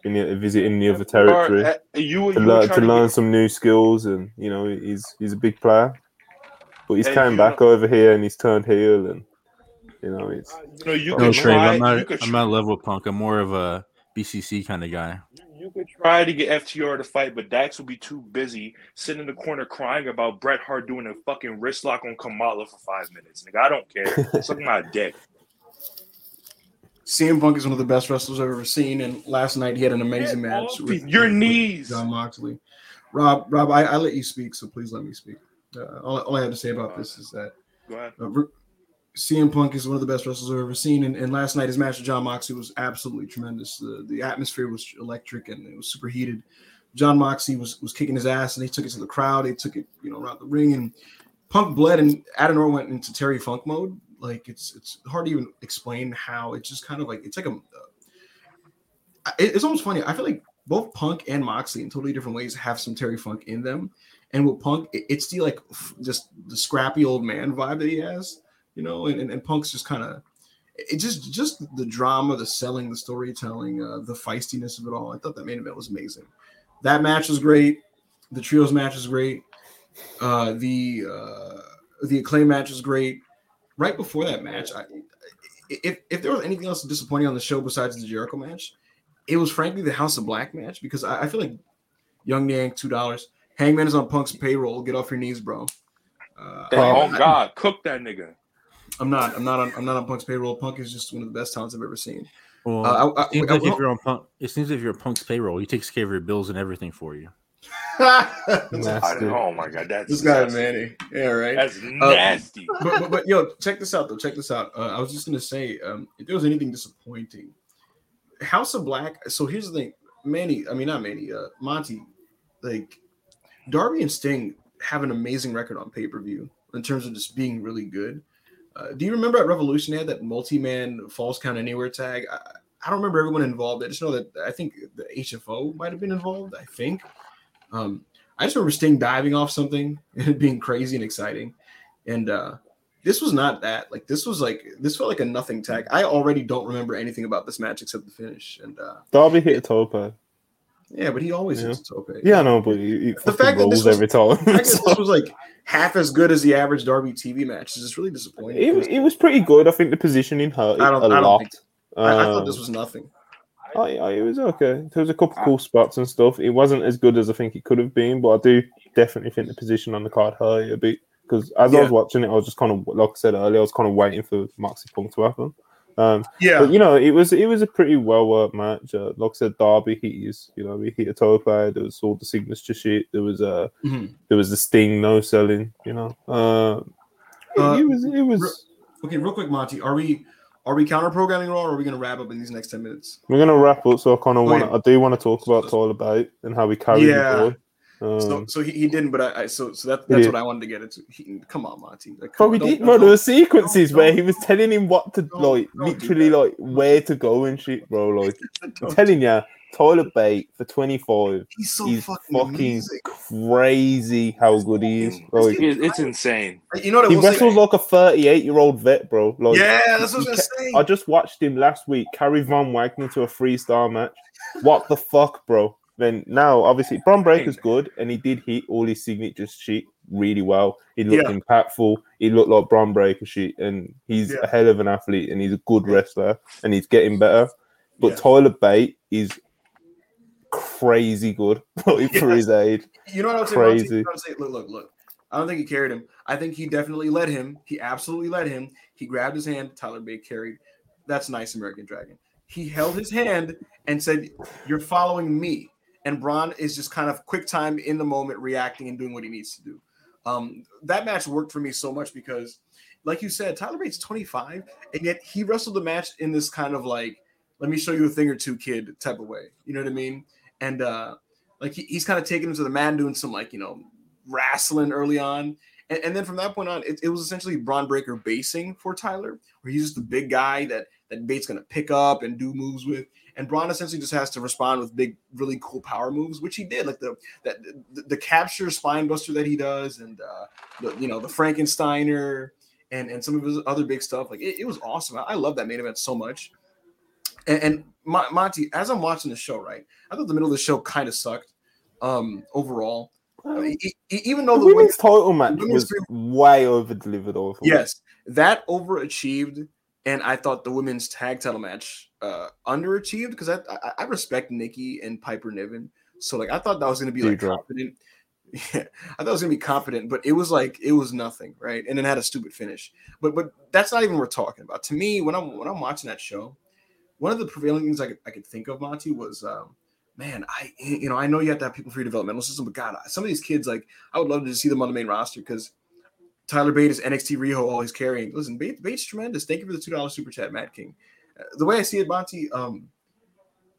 been uh, visiting the other territory Or, uh, you, you to were learn to trying learn get- some new skills, and you know, he's he's a big player. But he's Hey, came you back over here and he's turned heel, and you know, it's You know, you No, could Trey, try. I'm you not. could I'm not level with Punk. I'm more of a BCC kind of guy. You could try to get FTR to fight, but Dax would be too busy sitting in the corner crying about Bret Hart doing a fucking wrist lock on Kamala for five minutes. Nigga, I don't care. <laughs> Suck my dick. CM Punk is one of the best wrestlers I've ever seen, and last night he had an amazing Get match with your with knees. Jon Moxley. Rob, Rob, I, I let you speak, so please let me speak. Uh, all, all I have to say about this is that Go ahead. uh, Ru- CM Punk is one of the best wrestlers I've ever seen, and, and last night his match with Jon Moxley was absolutely tremendous. The, the atmosphere was electric and it was super heated. Jon Moxley was was kicking his ass, and they took it to the crowd. They took it, you know, around the ring, and Punk bled, and Adenor went into Terry Funk mode. Like it's it's hard to even explain how it's just kind of like it's like a. Uh, it- it's almost funny. I feel like both Punk and Moxley in totally different ways have some Terry Funk in them, and with Punk, it- it's the like f- just the scrappy old man vibe that he has, you know, and, and, and Punk's just kind of it just just the drama, the selling, the storytelling, uh, the feistiness of it all. I thought that main event was amazing. That match was great. The trios match was great. Uh, the uh, the acclaim match was great. Right before that match, I, if if there was anything else disappointing on the show besides the Jericho match, it was frankly the House of Black match because I, I feel like Young Yang two dollars. Hangman is on Punk's payroll. Get off your knees, bro. Uh, oh I- God, cook that nigga. I'm not. I'm not on. I'm not on Punk's payroll. Punk is just one of the best talents I've ever seen. Well, Uh, I- I- it seems I- like if you're on Punk, it seems if you're a Punk's payroll, he takes care of your bills and everything for you. <laughs> I, nasty. oh my God, that's this guy, nasty. Manny. Yeah, right. That's nasty. but, but, but yo, check this out though. Check this out. Uh, I was just gonna say, um, if there was anything disappointing, House of Black. So here's the thing, Manny. I mean, not Manny. Uh, Monty. Like, Darby and Sting have an amazing record on pay per view in terms of just being really good. Uh, do you remember at Revolution they had that multi-man falls count anywhere tag? I, I don't remember everyone involved. I just know that I think the HFO might have been involved. I think. Um, I just remember Sting diving off something <laughs> and it being crazy and exciting. And uh, this was not that. Like this was like this felt like a nothing tag. I already don't remember anything about this match except the finish. And uh, Darby hit a tope. Yeah, but he always Yeah. hits tope. Yeah, I know, but he, he The fact that this was- every time. I guess this <laughs> was like half as good as the average Darby TV match. It's just really disappointing. it, it was pretty good. I think the positioning hurt I don't- a I don't lot. think- I, I thought Um, this was nothing. I, I, it was okay. There was a couple cool spots and stuff. It wasn't as good as I think it could have been, but I do definitely think the position on the card hurt a bit because as I was watching it, I was just kind of like I said earlier, I was kind of waiting for Moxie Punk to happen. Um, Yeah, but you know, it was it was a pretty well worked match. Uh, like I said, Darby hit his, you know, we hit a toe tope. There was all the signature shit. There was uh, Mhm. there was the Sting no selling. You know, it, Uh, it was it was. Okay, real quick, Monty. Are we are we counter programming Raw or are we gonna wrap up in these next ten minutes? We're gonna wrap up, so I kind of Okay. want. I do want to talk about Tyler Bate and how we carry Yeah. the board. So, Um, so he, he didn't, but I, I so so that, that's did. what I wanted to get into. He, come on, Monty. Like, but we on, did, don't- bro. There don't- were sequences don't- where he was telling him what to don't- like, don't literally like where to go and shit, bro. <laughs> Like I'm don't- telling you, Tyler Bate for 25 he's so he's fucking, fucking crazy how good he is. Like It- It's insane. You know what I he will say? wrestles like a 38 year old vet, bro. Like yeah, that's what I was he. I just watched him last week carry Von Wagner to a three star match. What the fuck, bro? Then now, obviously, Bron Breakker's good, and he did hit all his signature shit really well. He looked Yeah. impactful. He looked like Bron Breakker shit, and he's Yeah. a hell of an athlete, and he's a good wrestler, and he's getting better. But Yeah. Tyler Bate is crazy good <laughs> for his age. You know what I'm? Crazy. You I'd say? Look, look, look. I don't think he carried him. I think he definitely led him. He absolutely led him. He grabbed his hand. Tyler Bate carried. That's nice, American Dragon. He held his hand and said, "You're following me." And Bron is just kind of quick time in the moment, reacting and doing what he needs to do. Um, that match worked for me so much because, like you said, Tyler Bate's 25, and yet he wrestled the match in this kind of like, "Let me show you a thing or two, kid" type of way. You know what I mean? And uh, like he, he's kind of taking him to the man doing some like you know wrestling early on and, and then from that point on it, it was essentially Bron Breakker basing for Tyler where he's just the big guy that that Bate's gonna pick up and do moves with and Bron essentially just has to respond with big really cool power moves which he did like the that the, the capture spinebuster that he does and uh the, you know the Frankensteiner and and some of his other big stuff. Like it, it was awesome. I, I love that main event so much. And, and Mon- Monty as I'm watching the show right I thought the middle of the show kind of sucked um overall. I mean, even though The the women's title match women's was way over delivered. Yes, that overachieved, and I thought the women's tag title match uh underachieved because I, I I respect Nikki and Piper Niven, so like I thought that was going to be like competent. <laughs> Yeah, I thought it was gonna be competent, but it was like it was nothing, right? And then had a stupid finish. But but that's not even what we're talking about. To me, when I'm when I'm watching that show, one of the prevailing things I could I could think of, Monty, was um, man, I you know I know you have to have people for your developmental system, but God, some of these kids like I would love to see them on the main roster because Tyler Bate is NXT Riho he's carrying. Listen, Bate, Bate's tremendous. Thank you for the two dollar super chat, Matt King. The way I see it, Monty, um,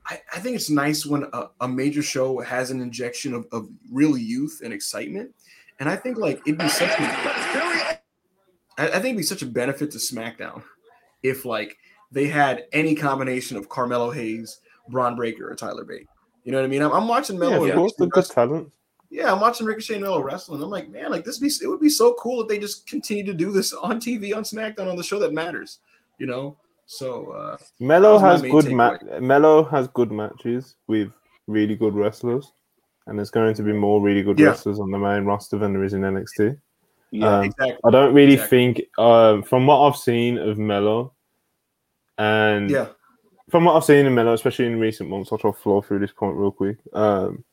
I, I think it's nice when a, a major show has an injection of, of real youth and excitement. And I think like it'd be such a, I, I think it'd be such a benefit to SmackDown if like they had any combination of Carmelo Hayes, Bron Breakker, or Tyler Bate. You know what I mean? I'm, I'm watching Yeah, Melo. and course, good talent. yeah, I'm watching Ricochet and Melo wrestling. I'm like, man, like this be it would be so cool if they just continue to do this on TV on SmackDown on the show that matters, you know. So uh Melo That was my has good ma- Melo has good matches with really good wrestlers, and there's going to be more really good Yeah. wrestlers on the main roster than there is in NXT. Yeah. Um, exactly. I don't really Exactly. think, um, from what I've seen of Melo, and Yeah, from what I've seen in Melo, especially in recent months, I'll try to flow through this point real quick. Um,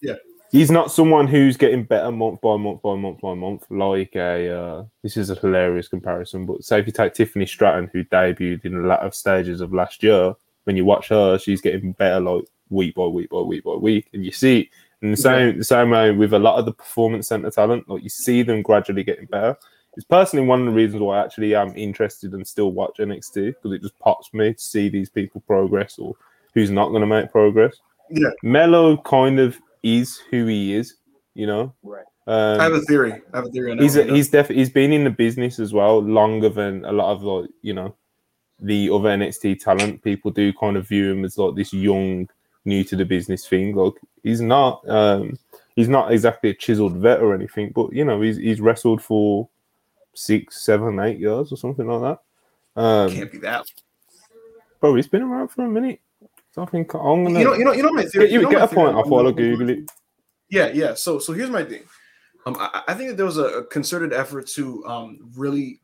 Yeah. He's not someone who's getting better month by month by month by month. Like a, uh, this is a hilarious comparison, but say if you take Tiffany Stratton, who debuted in a lot of stages of last year, when you watch her, she's getting better like week by week by week by week, and you see in the same the same way with a lot of the performance center talent, like you see them gradually getting better. It's personally one of the reasons why I actually am interested and still watch NXT because it just pops me to see these people progress or who's not going to make progress. Yeah. Melo kind of is who he is, you know. Right. Um, I have a theory. I have a theory. On he's a, one, you know? he's def- he's been in the business as well longer than a lot of like you know the other NXT talent. People do kind of view him as like this young, new to the business thing. Like he's not um he's not exactly a chiseled vet or anything, but you know he's he's wrestled for six, seven, eight years or something like that. Um, can't be that. bro, he's been around for a minute. So I think I'm gonna You know, you know, you know my theory. get, you know get a theory point. I'll Melo? Google it. Yeah, yeah. So, so here's my thing. Um, I, I think that there was a, a concerted effort to um really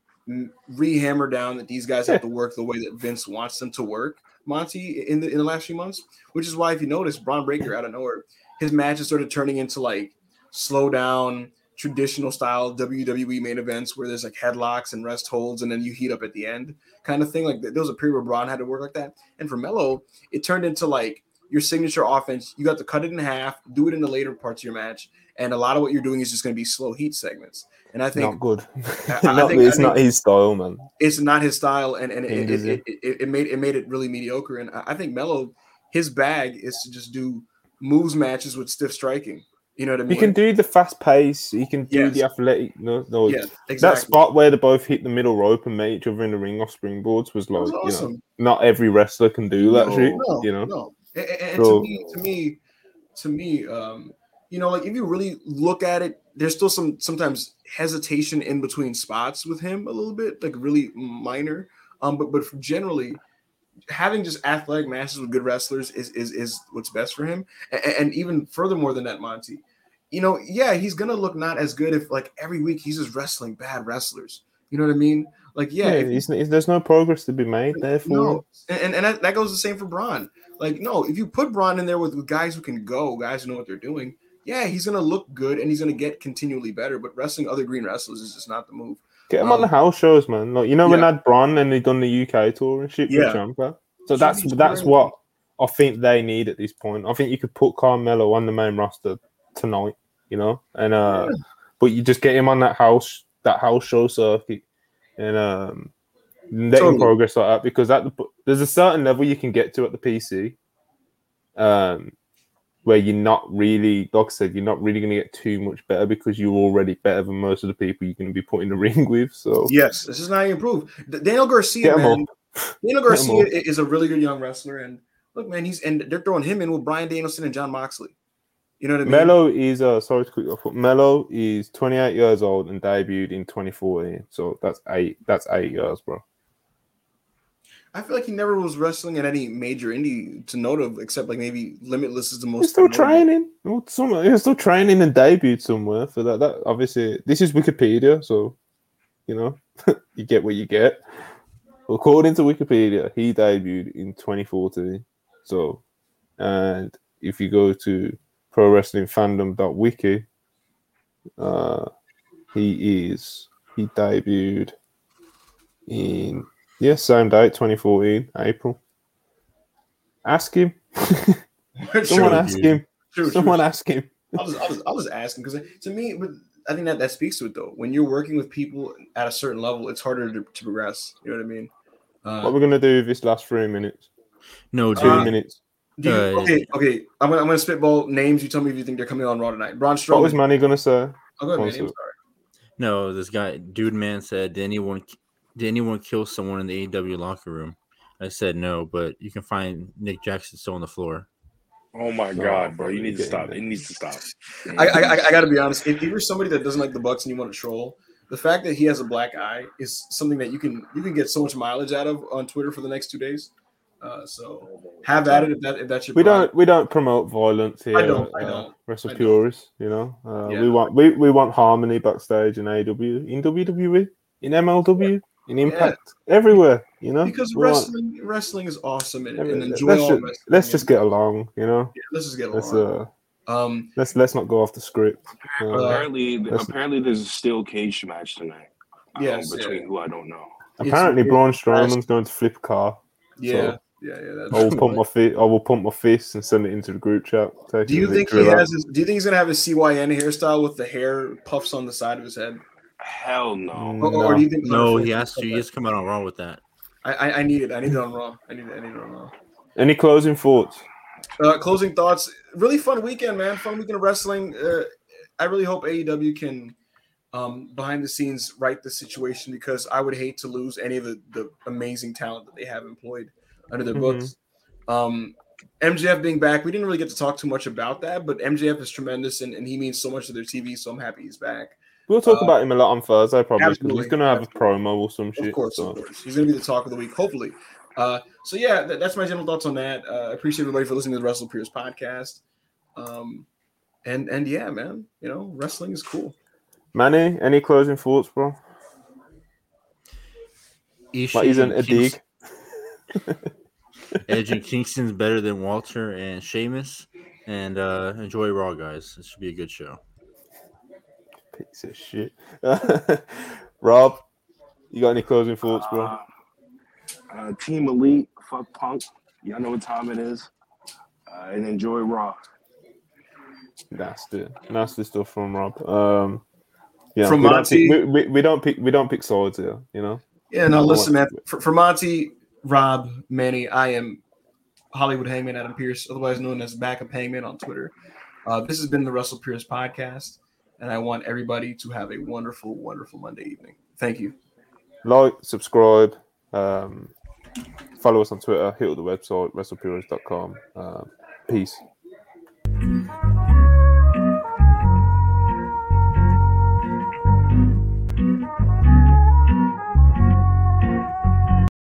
rehammer down that these guys have to work the way that Vince wants them to work, Monty, in the in the last few months. Which is why, if you notice, Bron Breakker out of nowhere, his matches started turning into like slow down, traditional style WWE main events where there's like headlocks and rest holds, and then you heat up at the end, kind of thing. Like there was a period where Bron had to work like that, and for Melo, it turned into like your signature offense. You got to cut it in half, do it in the later parts of your match, and a lot of what you're doing is just going to be slow heat segments. And I think Not good. I- <laughs> I not, think- it's not his style, man. it's not his style, and and it, it, it, it, it made it made it really mediocre. And I think Melo, his bag is to just do moves matches with stiff striking. You know what I mean? You can do the fast pace. You can do Yes. the athletic. No, no. yeah, That spot where they both hit the middle rope and met each other in the ring off springboards was like, was you know, not every wrestler can do that No, shit. no, you know, no. And, and- and So- to me, to me, to me, um, you know, like if you really look at it, there's still some sometimes hesitation in between spots with him a little bit, like really minor. Um, but but generally, having just athletic matches with good wrestlers is is is what's best for him. And, and even furthermore than that, Monty, you know, yeah, he's gonna look not as good if like every week he's just wrestling bad wrestlers. You know what I mean? Like, yeah, yeah, if- he's- there's no progress to be made. Therefore, no, and, and, and that, that goes the same for Bron. Like, no, if you put Bron in there with, with guys who can go, guys who know what they're doing, yeah, he's gonna look good and he's gonna get continually better. But wrestling other green wrestlers is just not the move. Get him on the Um, house shows, man. Like you know when yeah. that Bron and they done the UK tour and shit Yeah. with Champa. So Should that's that's what I think they need at this point. I think you could put Carmelo on the main roster tonight, you know, and uh, but you just get him on that house that house show circuit and um, let him Totally. progress like that because at the there's a certain level you can get to at the PC, um, where you're not really, like I said, you're not really going to get too much better because you're already better than most of the people you're going to be put in the <laughs> ring with. So Yes, this is not even improve. Daniel Garcia, man. Daniel <laughs> Garcia is a really good young wrestler, and look, man, he's and they're throwing him in with Bryan Danielson and Jon Moxley. You know what I mean? Melo is uh sorry to quick off. Melo is 28 years old and debuted in 2014. So that's eight. That's eight years, bro. I feel like he never was wrestling at any major indie to note of, except like maybe Limitless is the most. He's still training. Well, Some, he's still training and debuted somewhere for that. That obviously this is Wikipedia, so you know <laughs> you get what you get. According to Wikipedia, he debuted in 2014. So, and if you go to pro wrestling fandom.wiki, uh, he is he debuted in yeah same date 2014 April. Ask him. <laughs> <laughs> Someone Sure, ask dude. him. sure, sure, Someone ask him. I was, I was, I was asking because to me, but I think that that speaks to it though. When you're working with people at a certain level, it's harder to, to progress. You know what I mean? What Uh, we're gonna do this last three minutes? No, Two. Uh, minutes. you, uh, okay, okay. I'm gonna, I'm gonna spitball names. You tell me if you think they're coming on Raw tonight. Braun Strowman. What was Manny gonna say? Oh, go ahead, man. I'm sorry. No, this guy, dude, man said, did anyone, did anyone kill someone in the AEW locker room? I said no, but you can find Nick Jackson still on the floor. Oh my No, god, bro! bro, You need to stop. there. It needs to stop. I, I, I- I gotta be honest. If you're somebody that doesn't like the Bucks and you want to troll, the fact that he has a black eye is something that you can you can get so much mileage out of on Twitter for the next two days. Uh, so have at it if that if that's your We problem. don't we don't promote violence here. I don't, I uh, don't, Wrestle I don't. purists, you know. Uh, Yeah. We want we, we want harmony backstage in AEW, in WWE, in MLW, in Impact, everywhere. You know, because We want- wrestling wrestling is awesome and, I and enjoy let's, all just, wrestling. let's just get along. You know, yeah, let's just get let's along. uh, Um, let's let's not go off the script. Uh, apparently, that's- apparently, there's a steel cage match tonight. um, Yes, between yeah. who I don't know. apparently, it's- Braun Strowman's going to flip a car. yeah, yeah, yeah. I will pump my fist. I will pump my fist and send it into the group chat. Do you think he has? His, do you think he's gonna have his CYN hairstyle with the hair puffs on the side of his head, Hell no. Mm. or, or do you think? he's gonna No, he has to. He has to come out on Raw with that. I, I, I need it. I need it on Raw. I need it. I need it on Raw. Any closing thoughts? Uh, closing thoughts. Really fun weekend, man. Fun weekend of wrestling. Uh, I really hope AEW can, um, behind the scenes, right the situation because I would hate to lose any of the, the amazing talent that they have employed under their Mhm. books. Um, MJF being back, we didn't really get to talk too much about that, but MJF is tremendous and, and he means so much to their TV. So I'm happy he's back. We'll talk Uh, about him a lot on Thursday, probably because absolutely, he's going to have absolutely. a promo or some shit. Of course, so. of course. He's going to be the talk of the week, hopefully. Uh, so, yeah, that, that's my general thoughts on that. Uh, I appreciate everybody for listening to the WrestlePurists podcast. Um, and and yeah, man, you know, wrestling is cool. Manny, any closing thoughts, bro? Ishii Like, isn't and a dig? Kings- <laughs> Edge and Kingston's better than Walter and Sheamus. And uh, enjoy Raw, guys. It should be a good show. Piece of shit. <laughs> Rob, you got any closing thoughts, bro? Uh, uh, Team Elite, fuck Punk. Y'all know what time it is. Uh, and enjoy Raw. Nasty, nasty stuff from Rob. Um, yeah, From we don't, Monty- pick, we, we, we don't pick we don't pick sides here. You know, Yeah, no, listen, man. want- For, for Monty, Rob, Manny, I am Hollywood Hangman Adam Pierce, otherwise known as Backup Hangman on Twitter. Uh, this has been the WrestlePurists podcast, and I want everybody to have a wonderful, wonderful Monday evening. Thank you. Like, subscribe, um, follow us on Twitter, hit up the website, wrestlepurists.com. Uh, peace.